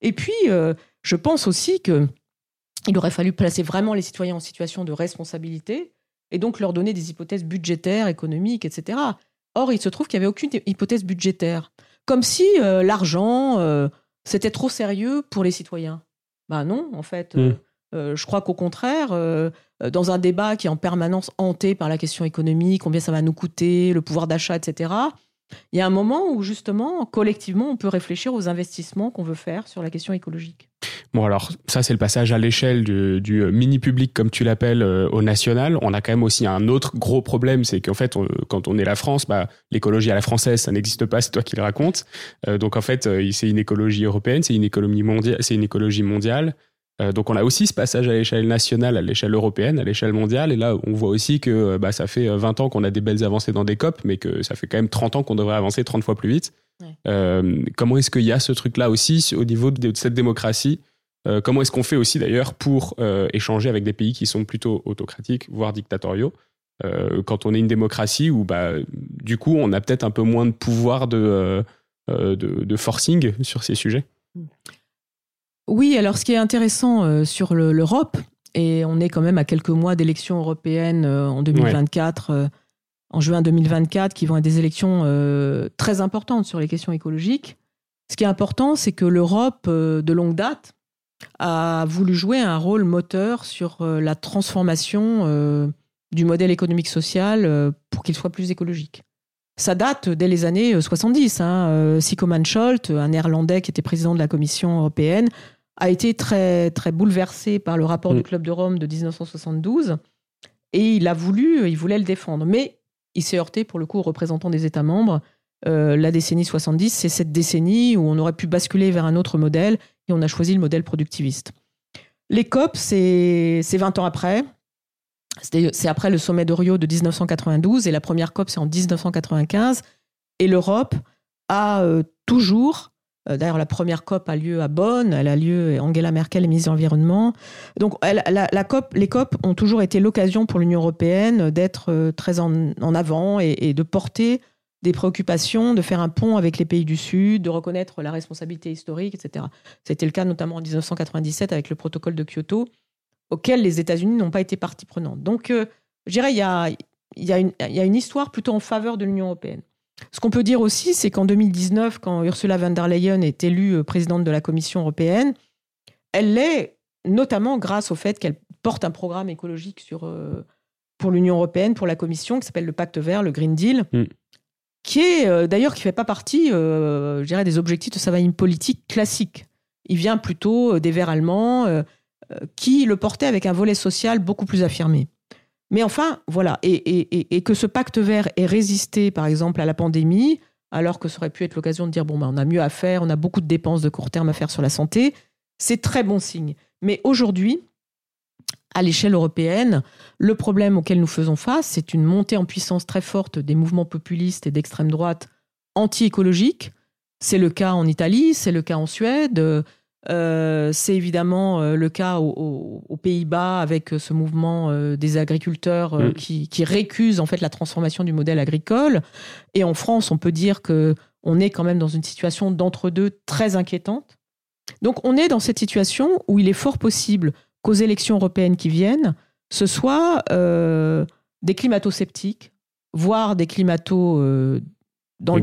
Et puis, euh, je pense aussi que il aurait fallu placer vraiment les citoyens en situation de responsabilité et donc leur donner des hypothèses budgétaires, économiques, etc. Or, il se trouve qu'il n'y avait aucune hypothèse budgétaire comme si euh, l'argent, euh, c'était trop sérieux pour les citoyens. Ben non, en fait. Hmm. Euh, je crois qu'au contraire, dans un débat qui est en permanence hanté par la question économique, combien ça va nous coûter, le pouvoir d'achat, etc., il y a un moment où justement, collectivement, on peut réfléchir aux investissements qu'on veut faire sur la question écologique. Bon, alors ça, c'est le passage à l'échelle du, euh, mini-public, comme tu l'appelles, euh, au national. On a quand même aussi un autre gros problème, c'est qu'en fait, quand on est la France, bah, l'écologie à la française, ça n'existe pas, c'est toi qui le racontes. Euh, donc en fait, c'est une écologie européenne, c'est une c'est une écologie mondiale. Euh, donc on a aussi ce passage à l'échelle nationale, à l'échelle européenne, à l'échelle mondiale. Et là, on voit aussi que euh, bah, ça fait 20 euh, ans qu'on a des belles avancées dans des COP, mais que ça fait quand même 30 ans qu'on devrait avancer 30 fois plus vite. comment est-ce qu'il y a ce truc-là aussi au niveau de cette démocratie? Comment est-ce qu'on fait aussi d'ailleurs pour échanger avec des pays qui sont plutôt autocratiques, voire dictatoriaux? Quand on est une démocratie où bah, du coup on a peut-être un peu moins de pouvoir de, de, forcing sur ces sujets? Mm. Oui, alors ce qui est intéressant euh, sur l'Europe, et on est quand même à quelques mois d'élections européennes euh, en 2024, euh, en juin 2024, qui vont être des élections très importantes sur les questions écologiques. Ce qui est important, c'est que l'Europe, de longue date, a voulu jouer un rôle moteur sur la transformation du modèle économique social pour qu'il soit plus écologique. ça date dès les années 70. Hein. Sico Scholt, un néerlandais qui était président de la Commission européenne, a été très, très bouleversé par le rapport du mm. Club de Rome de 1972 et il a voulu, il voulait le défendre. Mais il s'est heurté pour le coup aux représentants des États membres. la décennie 70, c'est cette décennie où on aurait pu basculer vers un autre modèle et on a choisi le modèle productiviste. Les COP, c'est 20 ans après. C'est après le sommet de Rio de 1992 et la première COP, c'est en 1995. Et l'Europe a euh, toujours, euh, d'ailleurs la première COP a lieu à Bonn, elle a lieu, Angela Merkel est ministre de l'Environnement. Donc la, COP, les COP ont toujours été l'occasion pour l'Union européenne d'être euh, très en, avant et, de porter des préoccupations, de faire un pont avec les pays du Sud, de reconnaître la responsabilité historique, etc. C'était le cas notamment en 1997 avec le protocole de Kyoto, auquel les États-Unis n'ont pas été partie prenante. Donc, euh, je dirais, il y a une histoire plutôt en faveur de l'Union européenne. Ce qu'on peut dire aussi, c'est qu'en 2019, quand Ursula von der Leyen est élue euh, présidente de la Commission européenne, elle l'est notamment grâce au fait qu'elle porte un programme écologique sur, euh, pour l'Union européenne, pour la Commission, qui s'appelle le Pacte vert, le Green Deal. Mm qui est euh, d'ailleurs qui fait pas partie, euh, je dirais, des objectifs de sa politique classique. Il vient plutôt des Verts allemands qui le portaient avec un volet social beaucoup plus affirmé. Mais enfin, voilà, et, que ce pacte vert ait résisté, par exemple, à la pandémie, alors que ça aurait pu être l'occasion de dire bon, ben, on a mieux à faire, on a beaucoup de dépenses de court terme à faire sur la santé, c'est très bon signe. Mais aujourd'hui, à l'échelle européenne, le problème auquel nous faisons face, c'est une montée en puissance très forte des mouvements populistes et d'extrême droite anti-écologiques. C'est le cas en Italie, c'est le cas en Suède, euh, c'est évidemment euh, le cas aux, Pays-Bas avec ce mouvement euh, des agriculteurs mm. qui, qui, récusent en fait la transformation du modèle agricole. Et en France, on peut dire que on est quand même dans une situation d'entre-deux très inquiétante. Donc on est dans cette situation où il est fort possible qu'aux élections européennes qui viennent, ce soit euh, des climato-sceptiques, voire des climato euh, dans le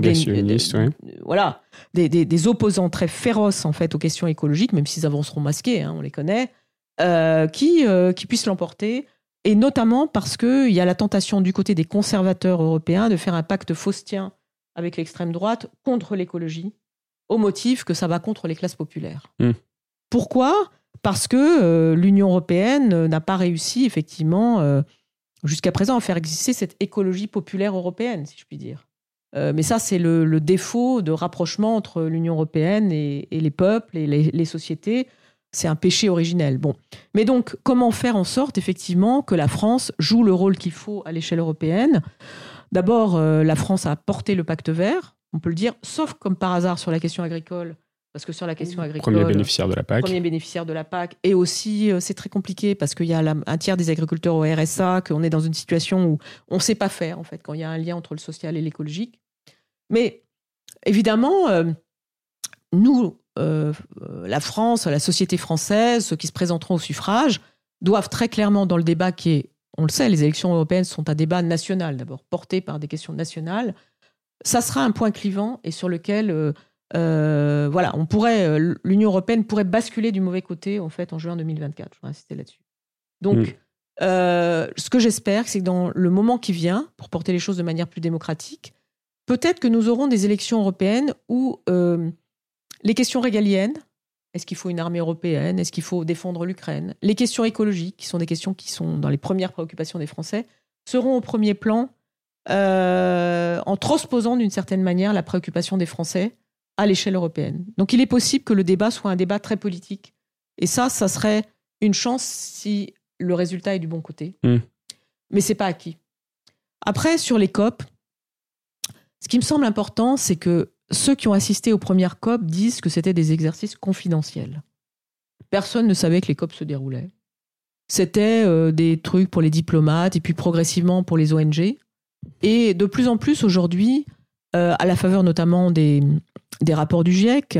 voilà des, opposants très féroces en fait aux questions écologiques, même s'ils avanceront masqués, hein, on les connaît, euh, qui qui puissent l'emporter. Et notamment parce qu'il y a la tentation du côté des conservateurs européens de faire un pacte faustien avec l'extrême droite contre l'écologie, au motif que ça va contre les classes populaires. Hmm. Pourquoi? Parce que euh, l'Union européenne euh, n'a pas réussi effectivement euh, jusqu'à présent à faire exister cette écologie populaire européenne, si je puis dire. Mais ça, c'est le, défaut de rapprochement entre l'Union européenne et, les peuples et les, sociétés. C'est un péché originel. Bon. Mais donc, comment faire en sorte, effectivement, que la France joue le rôle qu'il faut à l'échelle européenne? D'abord, la France a porté le pacte vert, on peut le dire, sauf comme par hasard sur la question agricole. Parce que sur la question agricole. Premier bénéficiaire de la PAC. Premier bénéficiaire de la PAC. Et aussi, euh, c'est très compliqué parce qu'il y a un tiers des agriculteurs au RSA, qu'on est dans une situation où on ne sait pas faire, en fait, quand il y a un lien entre le social et l'écologique. Mais évidemment, euh, nous, euh, la France, la société française, ceux qui se présenteront au suffrage, doivent très clairement, dans le débat qui est, on le sait, les élections européennes sont un débat national d'abord, porté par des questions nationales. Ça sera un point clivant et sur lequel euh, voilà, on pourrait, l'Union européenne pourrait basculer du mauvais côté en fait en juin 2024. Je voudrais insister là-dessus. Donc, mm. euh, ce que j'espère, c'est que dans le moment qui vient, pour porter les choses de manière plus démocratique, peut-être que nous aurons des élections européennes où les questions régaliennes, est-ce qu'il faut une armée européenne, est-ce qu'il faut défendre l'Ukraine, les questions écologiques, qui sont des questions qui sont dans les premières préoccupations des Français, seront au premier plan en transposant d'une certaine manière la préoccupation des Français à l'échelle européenne. Donc il est possible que le débat soit un débat très politique. Et ça, ça serait une chance si le résultat est du bon côté. Hmm. Mais c'est pas acquis. Après, sur les COP, ce qui me semble important, c'est que ceux qui ont assisté aux premières COP disent que c'était des exercices confidentiels. Personne ne savait que les COP se déroulaient. C'était euh, des trucs pour les diplomates et puis progressivement pour les ONG. Et de plus en plus aujourd'hui, euh, à la faveur notamment des, rapports du GIEC,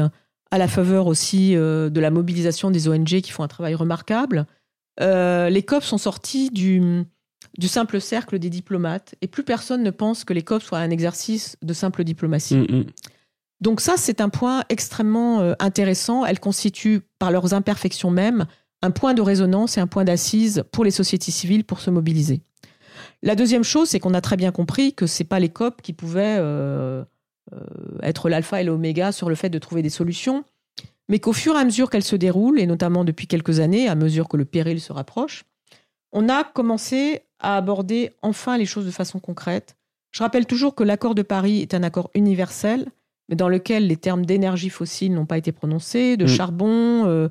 à la faveur aussi euh, de la mobilisation des ONG qui font un travail remarquable. Les COP sont sortis du, du simple cercle des diplomates et plus personne ne pense que les COP soient un exercice de simple diplomatie. Mm, mm. Donc ça, c'est un point extrêmement euh, intéressant. Elles constituent, par leurs imperfections même, un point de résonance et un point d'assise pour les sociétés civiles pour se mobiliser. La deuxième chose, c'est qu'on a très bien compris que c'est pas les COP qui pouvaient être l'alpha et l'oméga sur le fait de trouver des solutions, mais qu'au fur et à mesure qu'elles se déroulent, et notamment depuis quelques années, à mesure que le péril se rapproche, on a commencé à aborder enfin les choses de façon concrète. Je rappelle toujours que l'accord de Paris est un accord universel, mais dans lequel les termes d'énergie fossile n'ont pas été prononcés, de mm. charbon, euh,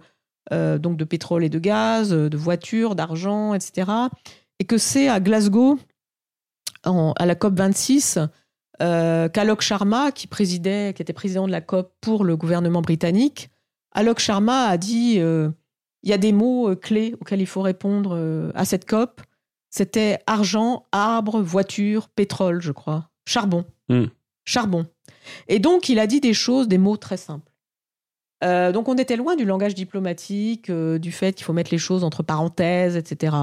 euh, donc de pétrole et de gaz, euh, de voitures, d'argent, etc. Et que c'est à Glasgow, à la COP 26, qu'Alok Sharma, qui présidait, qui était président de la COP pour le gouvernement britannique, Alok Sharma a dit il y a des mots clés auxquels il faut répondre à cette COP. C'était argent, arbre, voiture, pétrole, je crois. Charbon. Mm. Charbon. Et donc, il a dit des choses, des mots très simples. Euh, donc, on était loin du langage diplomatique, euh, du fait qu'il faut mettre les choses entre parenthèses, etc.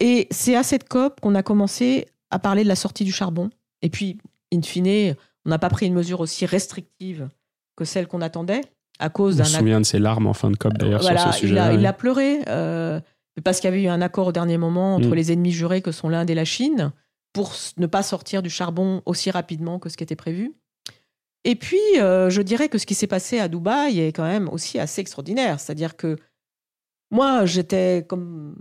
Et c'est à cette COP qu'on a commencé à parler de la sortie du charbon. Et puis, in fine, on n'a pas pris une mesure aussi restrictive que celle qu'on attendait à cause d'un. Je me souviens de ses larmes en fin de COP d'ailleurs sur ce sujet. Il a, pleuré euh, parce qu'il y avait eu un accord au dernier moment entre mm. les ennemis jurés que sont l'Inde et la Chine pour ne pas sortir du charbon aussi rapidement que ce qui était prévu. Et puis, euh, je dirais que ce qui s'est passé à Dubaï est quand même aussi assez extraordinaire. C'est-à-dire que moi, j'étais comme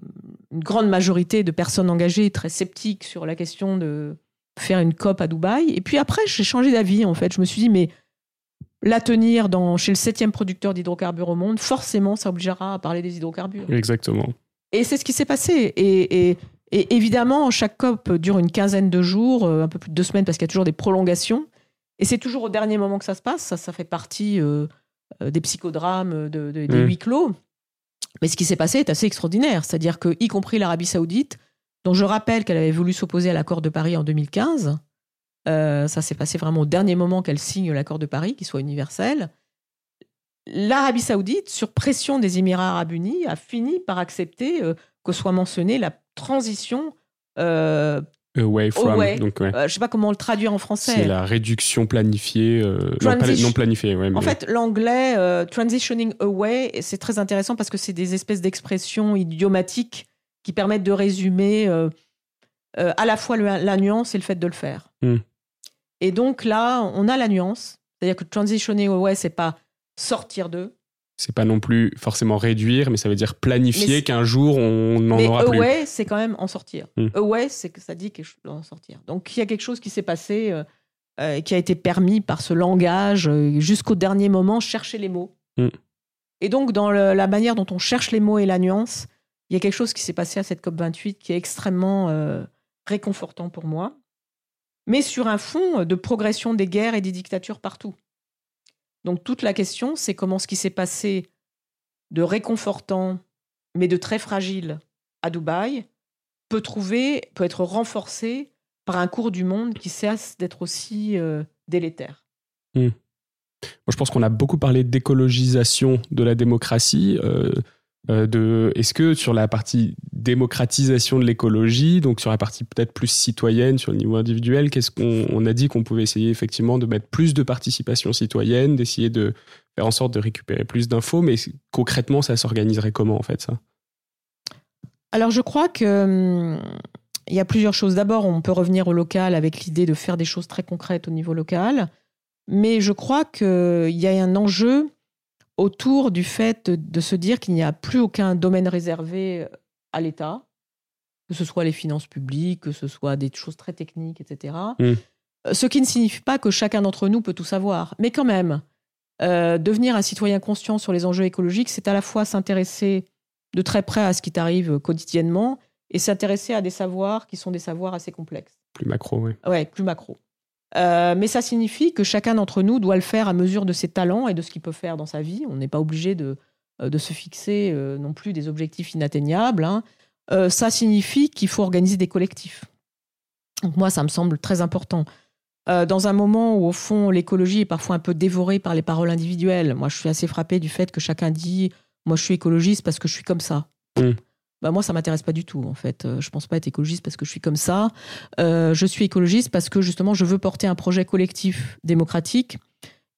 une grande majorité de personnes engagées très sceptiques sur la question de faire une COP à Dubaï. Et puis après, j'ai changé d'avis, en fait. Je me suis dit, mais la tenir dans, chez le septième producteur d'hydrocarbures au monde, forcément, ça obligera à parler des hydrocarbures. Exactement. Et c'est ce qui s'est passé. Et, et, et, évidemment, chaque COP dure une quinzaine de jours, euh, un peu plus de deux semaines, parce qu'il y a toujours des prolongations. Et c'est toujours au dernier moment que ça se passe. Ça, ça fait partie euh, euh, des psychodrames, de, des mmh. huis clos. Mais ce qui s'est passé est assez extraordinaire. C'est-à-dire que, y compris l'Arabie Saoudite, dont je rappelle qu'elle avait voulu s'opposer à l'accord de Paris en 2015, euh, ça s'est passé vraiment au dernier moment qu'elle signe l'accord de Paris, qui soit universel. L'Arabie Saoudite, sur pression des Émirats arabes unis, a fini par accepter que soit mentionnée la transition Away from. Donc, euh, je sais pas comment le traduire en français. C'est la réduction planifiée, euh, non, planifiée. En fait, l'anglais euh, transitioning away, c'est très intéressant parce que c'est des espèces d'expressions idiomatiques qui permettent de résumer à la fois la nuance et le fait de le faire. Hmm. Et donc là, on a la nuance, c'est-à-dire que transitioning away, c'est pas sortir d'eux, c'est pas non plus forcément réduire, mais ça veut dire planifier qu'un jour on n'en aura plus. Away, c'est quand même en sortir. Hmm. Away, c'est que ça dit quelque chose en sortir. Donc il y a quelque chose qui s'est passé, euh, euh, qui a été permis par ce langage euh, jusqu'au dernier moment, chercher les mots. Hmm. Et donc dans la manière dont on cherche les mots et la nuance, il y a quelque chose qui s'est passé à cette COP 28 qui est extrêmement réconfortant pour moi, mais sur un fond de progression des guerres et des dictatures partout. Donc toute la question, c'est comment ce qui s'est passé de réconfortant, mais de très fragile à Dubaï, peut trouver, peut être renforcé par un cours du monde qui cesse d'être aussi euh, délétère. Hmm. Moi, je pense qu'on a beaucoup parlé d'écologisation de la démocratie. Euh, de est-ce que sur la partie démocratisation de l'écologie, donc sur la partie peut-être plus citoyenne, sur le niveau individuel, qu'est-ce qu'on a dit qu'on pouvait essayer effectivement de mettre plus de participation citoyenne, d'essayer de faire en sorte de récupérer plus d'infos, mais concrètement, ça s'organiserait comment en fait ça? Alors je crois que hum, il y a plusieurs choses. D'abord, on peut revenir au local avec l'idée de faire des choses très concrètes au niveau local, mais je crois qu'il y a un enjeu autour du fait de, se dire qu'il n'y a plus aucun domaine réservé à l'État, que ce soit les finances publiques, que ce soit des choses très techniques, etc. Mmh. Euh, ce qui ne signifie pas que chacun d'entre nous peut tout savoir. Mais quand même, euh, devenir un citoyen conscient sur les enjeux écologiques, c'est à la fois s'intéresser de très près à ce qui t'arrive quotidiennement et s'intéresser à des savoirs qui sont des savoirs assez complexes. Plus macro, oui. Ouais, plus macro. Euh, mais ça signifie que chacun d'entre nous doit le faire à mesure de ses talents et de ce qu'il peut faire dans sa vie. On n'est pas obligé de, euh, de se fixer euh, non plus des objectifs inatteignables. Hein. ça signifie qu'il faut organiser des collectifs. Donc moi, ça me semble très important. dans un moment où, au fond, l'écologie est parfois un peu dévorée par les paroles individuelles, moi, je suis assez frappée du fait que chacun dit Moi, je suis écologiste parce que je suis comme ça. Mmh bah moi ça m'intéresse pas du tout en fait. Euh, je pense pas être écologiste parce que je suis comme ça. Euh, je suis écologiste parce que justement je veux porter un projet collectif démocratique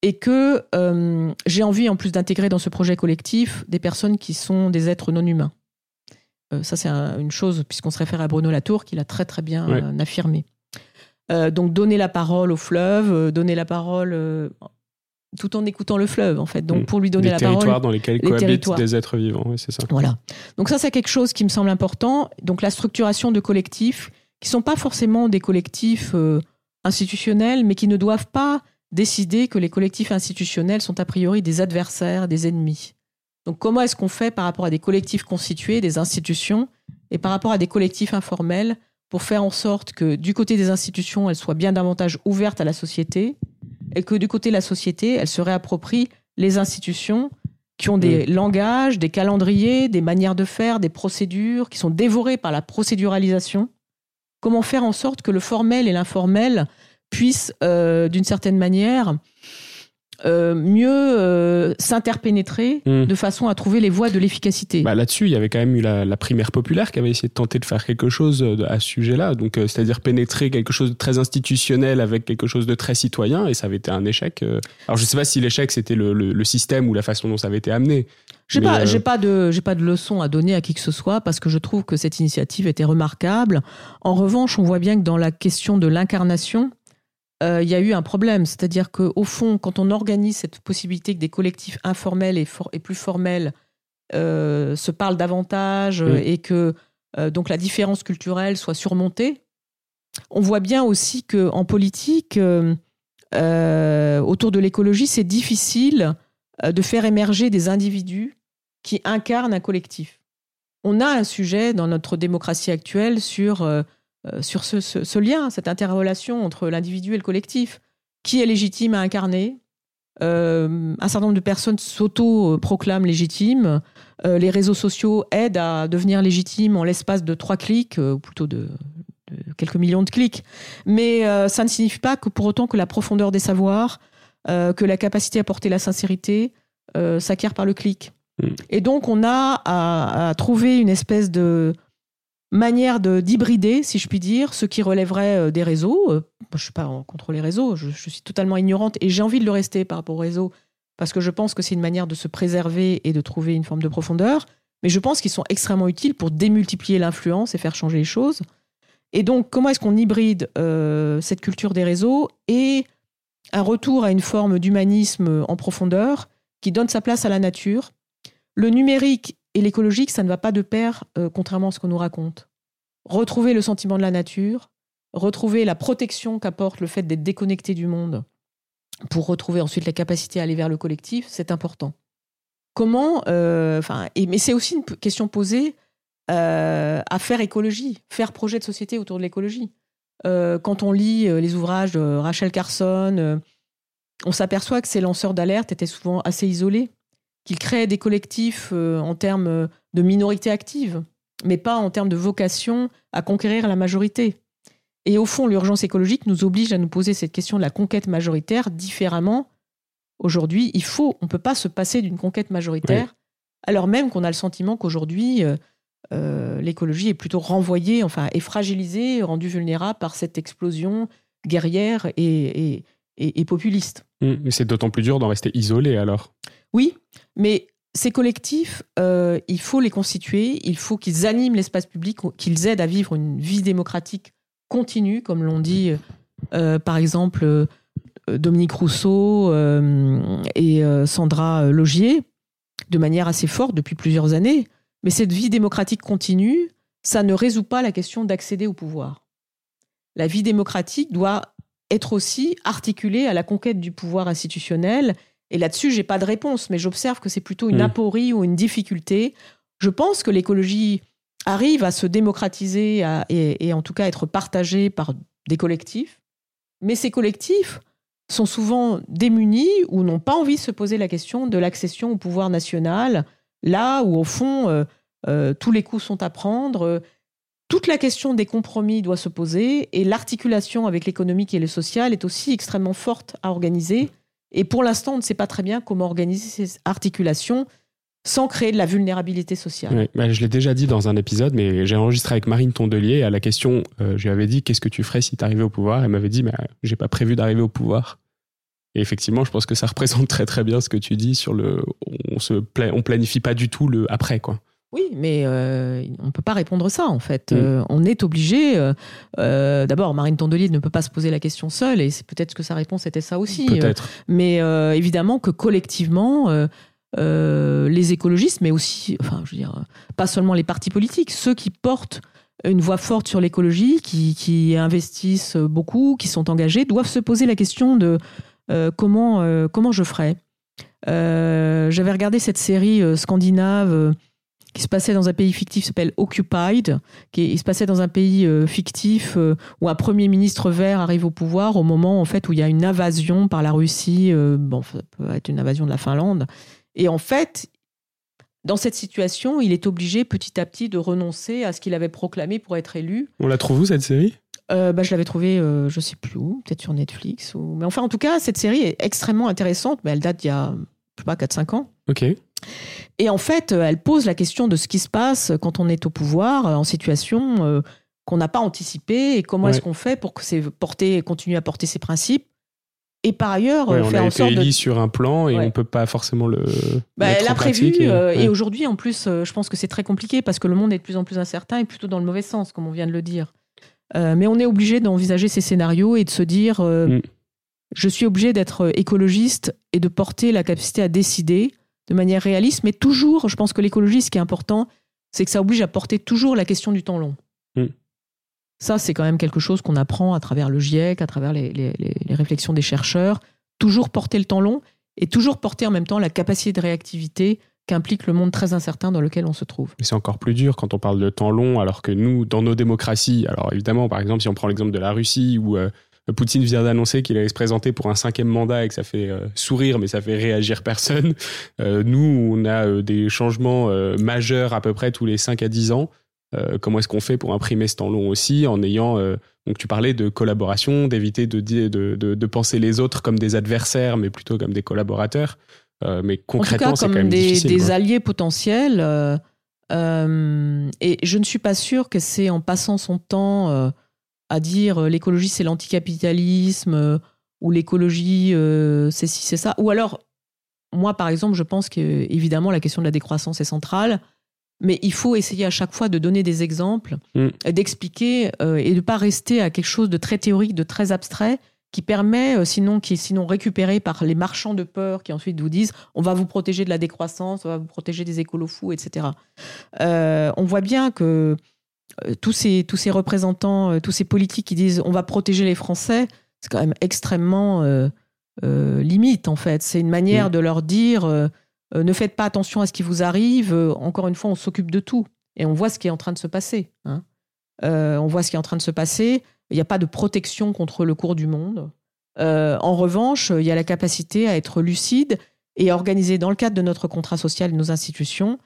et que euh, j'ai envie en plus d'intégrer dans ce projet collectif des personnes qui sont des êtres non humains. ça, c'est une chose, puisqu'on se réfère à Bruno Latour, qui l'a très très bien affirmé. donc donner la parole au fleuve, donner la parole tout en écoutant le fleuve, en fait. Donc, mm. pour lui donner la parole. Les territoires dans lesquels cohabitent des êtres vivants, oui, c'est ça. Voilà. Donc, ça, c'est quelque chose qui me semble important. Donc, la structuration de collectifs qui sont pas forcément des collectifs euh, institutionnels, mais qui ne doivent pas décider que les collectifs institutionnels sont a priori des adversaires, des ennemis. Donc, comment est-ce qu'on fait par rapport à des collectifs constitués, des institutions, et par rapport à des collectifs informels, pour faire en sorte que du côté des institutions, elles soient bien davantage ouvertes à la société, et que du côté de la société, elle se réapproprie les institutions qui ont des mm. langages, des calendriers, des manières de faire, des procédures, qui sont dévorées par la procéduralisation. Comment faire en sorte que le formel et l'informel puissent, euh, d'une certaine manière, euh, mieux euh, s'interpénétrer hmm. de façon à trouver les voies de l'efficacité. Bah, Là-dessus, il y avait quand même eu la, primaire populaire qui avait essayé de tenter de faire quelque chose euh, à ce sujet-là, donc c'est-à-dire pénétrer quelque chose de très institutionnel avec quelque chose de très citoyen, et ça avait été un échec. Alors je ne sais pas si l'échec c'était le, système ou la façon dont ça avait été amené. J'ai pas, j'ai pas de, j'ai pas de leçon à donner à qui que ce soit parce que je trouve que cette initiative était remarquable. En revanche, on voit bien que dans la question de l'incarnation, euh, il y a eu un problème. C'est-à-dire qu'au fond, quand on organise cette possibilité que des collectifs informels et, plus formels euh, se parlent davantage euh, et que donc la différence culturelle soit surmontée, on voit bien aussi qu'en politique, autour de l'écologie, c'est difficile de faire émerger des individus qui incarnent un collectif. On a un sujet dans notre démocratie actuelle sur euh, sur ce, lien, cette interrelation entre l'individu et le collectif. Qui est légitime à incarner? Euh, Un certain nombre de personnes s'auto-proclament légitimes. Euh, les réseaux sociaux aident à devenir légitimes en l'espace de trois clics, ou plutôt de, quelques millions de clics. Mais ça ne signifie pas que pour autant que la profondeur des savoirs, que la capacité à porter la sincérité s'acquiert par le clic. Mm. Et donc, on a à trouver une espèce de, manière d'hybrider, si je puis dire, ce qui relèverait euh, des réseaux. Euh, je ne suis pas contre les réseaux, je, suis totalement ignorante et j'ai envie de le rester par rapport aux réseaux parce que je pense que c'est une manière de se préserver et de trouver une forme de profondeur. Mais je pense qu'ils sont extrêmement utiles pour démultiplier l'influence et faire changer les choses. Et donc, comment est-ce qu'on hybride euh, cette culture des réseaux et un retour à une forme d'humanisme en profondeur qui donne sa place à la nature? Le numérique et l'écologique, ça ne va pas de pair, euh, contrairement à ce qu'on nous raconte. Retrouver le sentiment de la nature, retrouver la protection qu'apporte le fait d'être déconnecté du monde pour retrouver ensuite la capacité à aller vers le collectif, c'est important. Comment, euh, mais c'est aussi une question posée euh, à faire écologie, faire projet de société autour de l'écologie. quand on lit les ouvrages de Rachel Carson, on s'aperçoit que ces lanceurs d'alerte étaient souvent assez isolés qu'il crée des collectifs euh, en termes euh, de minorité active, mais pas en termes de vocation à conquérir la majorité. Et au fond, l'urgence écologique nous oblige à nous poser cette question de la conquête majoritaire différemment. Aujourd'hui, il faut, on ne peut pas se passer d'une conquête majoritaire, alors même qu'on a le sentiment qu'aujourd'hui, euh, l'écologie est plutôt renvoyée, enfin, est fragilisée, rendue vulnérable par cette explosion guerrière et, et populiste. Mais c'est d'autant plus dur d'en rester isolé alors. Oui, mais ces collectifs, euh, il faut les constituer, il faut qu'ils animent l'espace public, qu'ils aident à vivre une vie démocratique continue, comme l'ont dit euh, par exemple euh, Dominique Rousseau et Sandra Logier, de manière assez forte depuis plusieurs années. Mais cette vie démocratique continue, ça ne résout pas la question d'accéder au pouvoir. La vie démocratique doit être aussi articulée à la conquête du pouvoir institutionnel et là-dessus, j'ai pas de réponse, mais j'observe que c'est plutôt une mm. aporie ou une difficulté. Je pense que l'écologie arrive à se démocratiser et, en tout cas être partagée par des collectifs. Mais ces collectifs sont souvent démunis ou n'ont pas envie de se poser la question de l'accession au pouvoir national, là où au fond euh, euh, tous les coups sont à prendre. Toute la question des compromis doit se poser et l'articulation avec l'économique et le social est aussi extrêmement forte à organiser. Et pour l'instant, on ne sait pas très bien comment organiser ces articulations sans créer de la vulnérabilité sociale. Bah, je l'ai déjà dit dans un épisode, mais j'ai enregistré avec Marine Tondelier à la question, euh, je lui avais dit qu'est-ce que tu ferais si tu arrivais au pouvoir? Elle m'avait dit, bah, j'ai pas prévu d'arriver au pouvoir. Et effectivement, je pense que ça représente très très bien ce que tu dis sur le, on se planifie pas du tout le après quoi. Oui, mais on ne peut pas répondre ça, en fait. Mm. on est obligé. D'abord, Marine Tondelier ne peut pas se poser la question seule, et c'est peut-être que sa réponse était ça aussi. Peut-être. mais évidemment que collectivement, les écologistes, mais aussi, enfin, je veux dire, pas seulement les partis politiques, ceux qui portent une voix forte sur l'écologie, qui, investissent beaucoup, qui sont engagés, doivent se poser la question de comment, comment je ferai. J'avais regardé cette série scandinave qui se passait dans un pays fictif, s'appelle Occupied, qui se passait dans un pays euh, fictif euh, où un premier ministre vert arrive au pouvoir au moment en fait où il y a une invasion par la Russie, euh, bon, ça peut être une invasion de la Finlande, et en fait, dans cette situation, il est obligé petit à petit de renoncer à ce qu'il avait proclamé pour être élu. On la trouve où cette série? Bah, je l'avais trouvée, je sais plus où, peut-être sur Netflix. Ou... Mais enfin, en tout cas, cette série est extrêmement intéressante, mais elle date d'il y a, je sais pas, 4-5 ans. Ok. Et en fait, euh, elle pose la question de ce qui se passe quand on est au pouvoir, euh, en situation euh, qu'on n'a pas anticipée, et comment est-ce qu'on fait pour que c'est porter, continuer à porter ses principes. Et par ailleurs, ouais, faire on a en été sorte de... sur un plan et on peut pas forcément le. Bah, elle a prévu. et, aujourd'hui, en plus, je pense que c'est très compliqué parce que le monde est de plus en plus incertain et plutôt dans le mauvais sens, comme on vient de le dire. mais on est obligé d'envisager ces scénarios et de se dire Mm. je suis obligé d'être écologiste et de porter la capacité à décider de manière réaliste, mais toujours, je pense que l'écologie, ce qui est important, c'est que ça oblige à porter toujours la question du temps long. Mm. Ça, c'est quand même quelque chose qu'on apprend à travers le GIEC, à travers les, les- les- les réflexions des chercheurs. Toujours porter le temps long et toujours porter en même temps la capacité de réactivité qu'implique le monde très incertain dans lequel on se trouve. Mais c'est encore plus dur quand on parle de temps long, alors que nous, dans nos démocraties, alors évidemment, par exemple, si on prend l'exemple de la Russie, où euh, Poutine vient d'annoncer qu'il allait se présenter pour un cinquième mandat et que ça fait euh, sourire, mais ça fait réagir personne, euh, nous, on a euh, des changements majeurs à peu près tous les 5 à 10 ans. Comment est-ce qu'on fait pour imprimer ce temps long aussi, en ayant... donc tu parlais de collaboration, d'éviter de, de, de, de penser les autres comme des adversaires, mais plutôt comme des collaborateurs. Mais concrètement, c'est quand comme même des, difficile. des quoi. alliés potentiels. euh, et je ne suis pas sûre que c'est en passant son temps euh, à dire euh, l'écologie c'est l'anticapitalisme euh, ou l'écologie euh, c'est ci, c'est ça. Ou alors, moi par exemple, je pense que évidemment la question de la décroissance est centrale. Mais il faut essayer à chaque fois de donner des exemples, Mm. d'expliquer et de ne pas rester à quelque chose de très théorique, de très abstrait, qui permet, sinon, qui est sinon récupéré par les marchands de peur qui ensuite vous disent on va vous protéger de la décroissance, on va vous protéger des écolos fous, etc. Euh, on voit bien que tous, ces, tous ces représentants, euh, tous ces politiques qui disent on va protéger les Français, c'est quand même extrêmement euh, euh, limite en fait. C'est une manière Mm. de leur dire euh, euh, ne faites pas attention à ce qui vous arrive, euh, encore une fois, on s'occupe de tout. Et on voit ce qui est en train de se passer. hein. Euh, on voit ce qui est en train de se passer. Il n'y a pas de protection contre le cours du monde. Euh, en revanche, il y a la capacité à être lucide et à organiser, dans le cadre de notre contrat social et de nos institutions,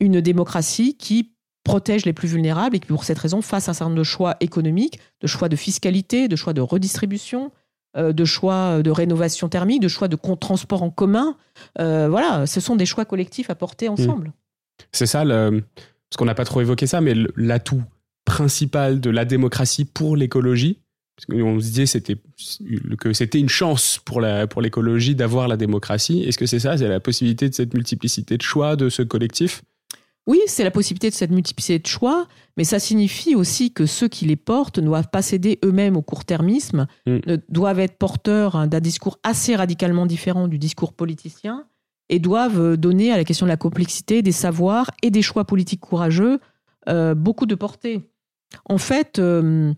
une démocratie qui protège les plus vulnérables et qui, pour cette raison, fasse un certain nombre de choix économiques, de choix de fiscalité, de choix de redistribution, euh, de choix de rénovation thermique, de choix de transport en commun. Euh, voilà, ce sont des choix collectifs à porter ensemble. C'est ça, le- parce qu'on n'a pas trop évoqué ça, mais l'atout principal de la démocratie pour l'écologie, parce qu'on se disait c'était, que c'était une chance pour, la, pour l'écologie d'avoir la démocratie. Est-ce que c'est ça? C'est la possibilité de cette multiplicité de choix, de ce collectif? Oui, c'est la possibilité de cette multiplicité de choix, mais ça signifie aussi que ceux qui les portent ne doivent pas céder eux-mêmes au court-termisme, Mm. doivent être porteurs hein, d'un discours assez radicalement différent du discours politicien et doivent euh, donner à la question de la complexité des savoirs et des choix politiques courageux euh, beaucoup de portée. En fait, euh,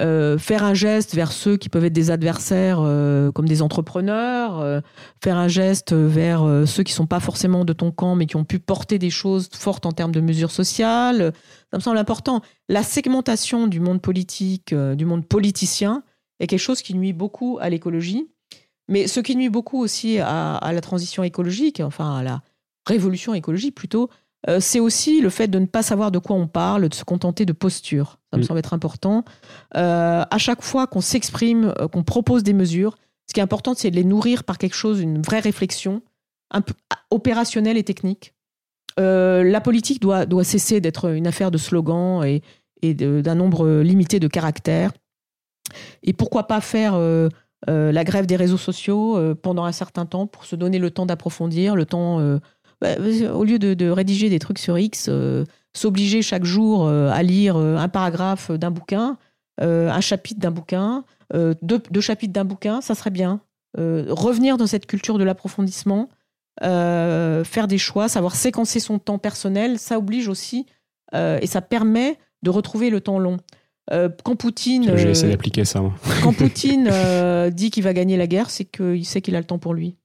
euh, faire un geste vers ceux qui peuvent être des adversaires euh, comme des entrepreneurs, euh, faire un geste vers ceux qui sont pas forcément de ton camp mais qui ont pu porter des choses fortes en termes de mesures sociales, ça me semble important. La segmentation du monde politique, du monde politicien, est quelque chose qui nuit beaucoup à l'écologie, mais ce qui nuit beaucoup aussi à, la transition écologique, enfin à la révolution écologique plutôt, c'est aussi le fait de ne pas savoir de quoi on parle, de se contenter de postures. Ça me Mm. semble être important. Euh, à chaque fois qu'on s'exprime, euh, qu'on propose des mesures, ce qui est important, c'est de les nourrir par quelque chose, une vraie réflexion, un peu ah, opérationnelle et technique. Euh, la politique doit, doit cesser d'être une affaire de slogans et, d'un nombre limité de caractères. Et pourquoi pas faire euh, euh, la grève des réseaux sociaux pendant un certain temps pour se donner le temps d'approfondir, le temps bah, au lieu de, rédiger des trucs sur X, s'obliger chaque jour à lire un paragraphe d'un bouquin, un chapitre d'un bouquin, deux, deux, chapitres d'un bouquin, ça serait bien. revenir dans cette culture de l'approfondissement, faire des choix, savoir séquencer son temps personnel, ça oblige aussi et ça permet de retrouver le temps long. Euh, quand Poutine. J'ai essayé euh, d'appliquer ça. Quand Poutine euh, dit qu'il va gagner la guerre, c'est qu'il sait qu'il a le temps pour lui.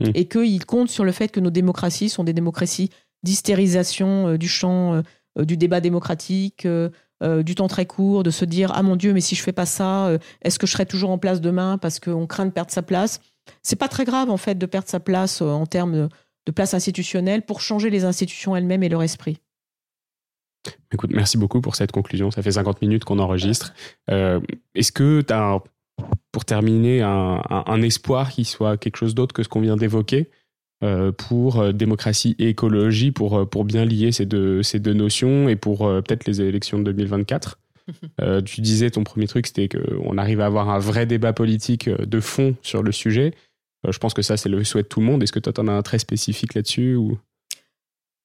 Hmm. Et qu'il compte sur le fait que nos démocraties sont des démocraties d'hystérisation du champ du débat démocratique, du temps très court, de se dire Ah mon Dieu, mais si je fais pas ça, est-ce que je serai toujours en place demain parce qu'on craint de perdre sa place? C'est pas très grave en fait de perdre sa place en termes de place institutionnelle pour changer les institutions elles-mêmes et leur esprit. Écoute, merci beaucoup pour cette conclusion. Ça fait 50 minutes qu'on enregistre. Euh, est-ce que tu as, pour terminer, un, espoir qui soit quelque chose d'autre que ce qu'on vient d'évoquer euh, pour euh, démocratie et écologie, pour, pour bien lier ces deux, ces deux notions et pour peut-être les élections de 2024 Tu disais, ton premier truc, c'était qu'on arrive à avoir un vrai débat politique de fond sur le sujet. je pense que ça, c'est le souhait de tout le monde. Est-ce que toi, tu en as un très spécifique là-dessus ou...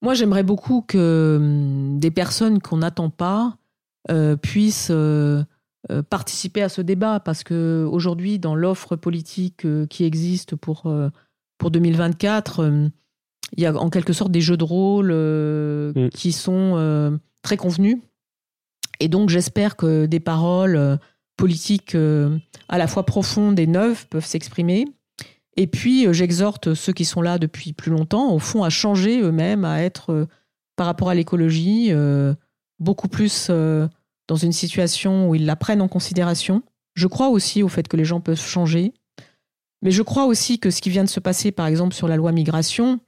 Moi, j'aimerais beaucoup que hum, des personnes qu'on n'attend pas euh, puissent euh, euh, participer à ce débat, parce que aujourd'hui, dans l'offre politique qui existe pour, pour 2024, hum, il y a en quelque sorte des jeux de rôle mm. qui sont très convenus. Et donc, j'espère que des paroles politiques à la fois profondes et neuves peuvent s'exprimer. Et puis, euh, j'exhorte ceux qui sont là depuis plus longtemps, au fond, à changer eux-mêmes, à être, euh, par rapport à l'écologie, euh, beaucoup plus dans une situation où ils la prennent en considération. Je crois aussi au fait que les gens peuvent changer. Mais je crois aussi que ce qui vient de se passer, par exemple, sur la loi migration,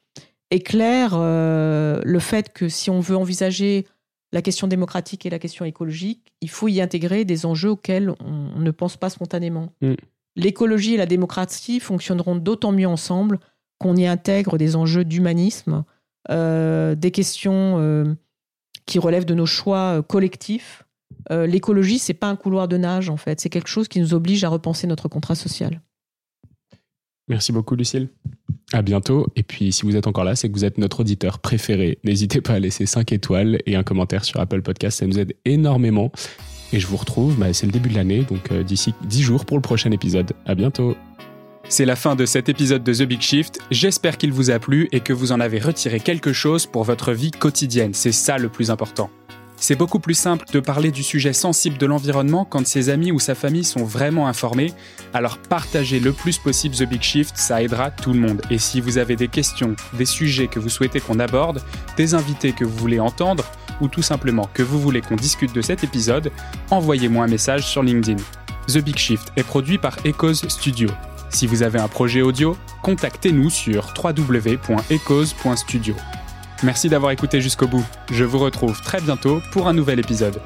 éclaire le fait que si on veut envisager la question démocratique et la question écologique, il faut y intégrer des enjeux auxquels on, ne pense pas spontanément. Mm l'écologie et la démocratie fonctionneront d'autant mieux ensemble qu'on y intègre des enjeux d'humanisme, euh, des questions euh, qui relèvent de nos choix euh, l'écologie, c'est pas un couloir de nage en fait, c'est quelque chose qui nous oblige à repenser notre contrat social. Merci beaucoup Lucille. À bientôt. Et puis si vous êtes encore là, c'est que vous êtes notre auditeur préféré. N'hésitez pas à laisser 5 étoiles et un commentaire sur Apple Podcast, ça nous aide énormément. Et je vous retrouve, bah, c'est le début de l'année, donc euh, d'ici 10 jours pour le prochain épisode. À bientôt. C'est la fin de cet épisode de The Big Shift. J'espère qu'il vous a plu et que vous en avez retiré quelque chose pour votre vie quotidienne. C'est ça le plus important. C'est beaucoup plus simple de parler du sujet sensible de l'environnement quand ses amis ou sa famille sont vraiment informés. Alors partagez le plus possible The Big Shift, ça aidera tout le monde. Et si vous avez des questions, des sujets que vous souhaitez qu'on aborde, des invités que vous voulez entendre, ou tout simplement que vous voulez qu'on discute de cet épisode, envoyez-moi un message sur LinkedIn. The Big Shift est produit par Echoes Studio. Si vous avez un projet audio, contactez-nous sur www.echoes.studio. Merci d'avoir écouté jusqu'au bout. Je vous retrouve très bientôt pour un nouvel épisode.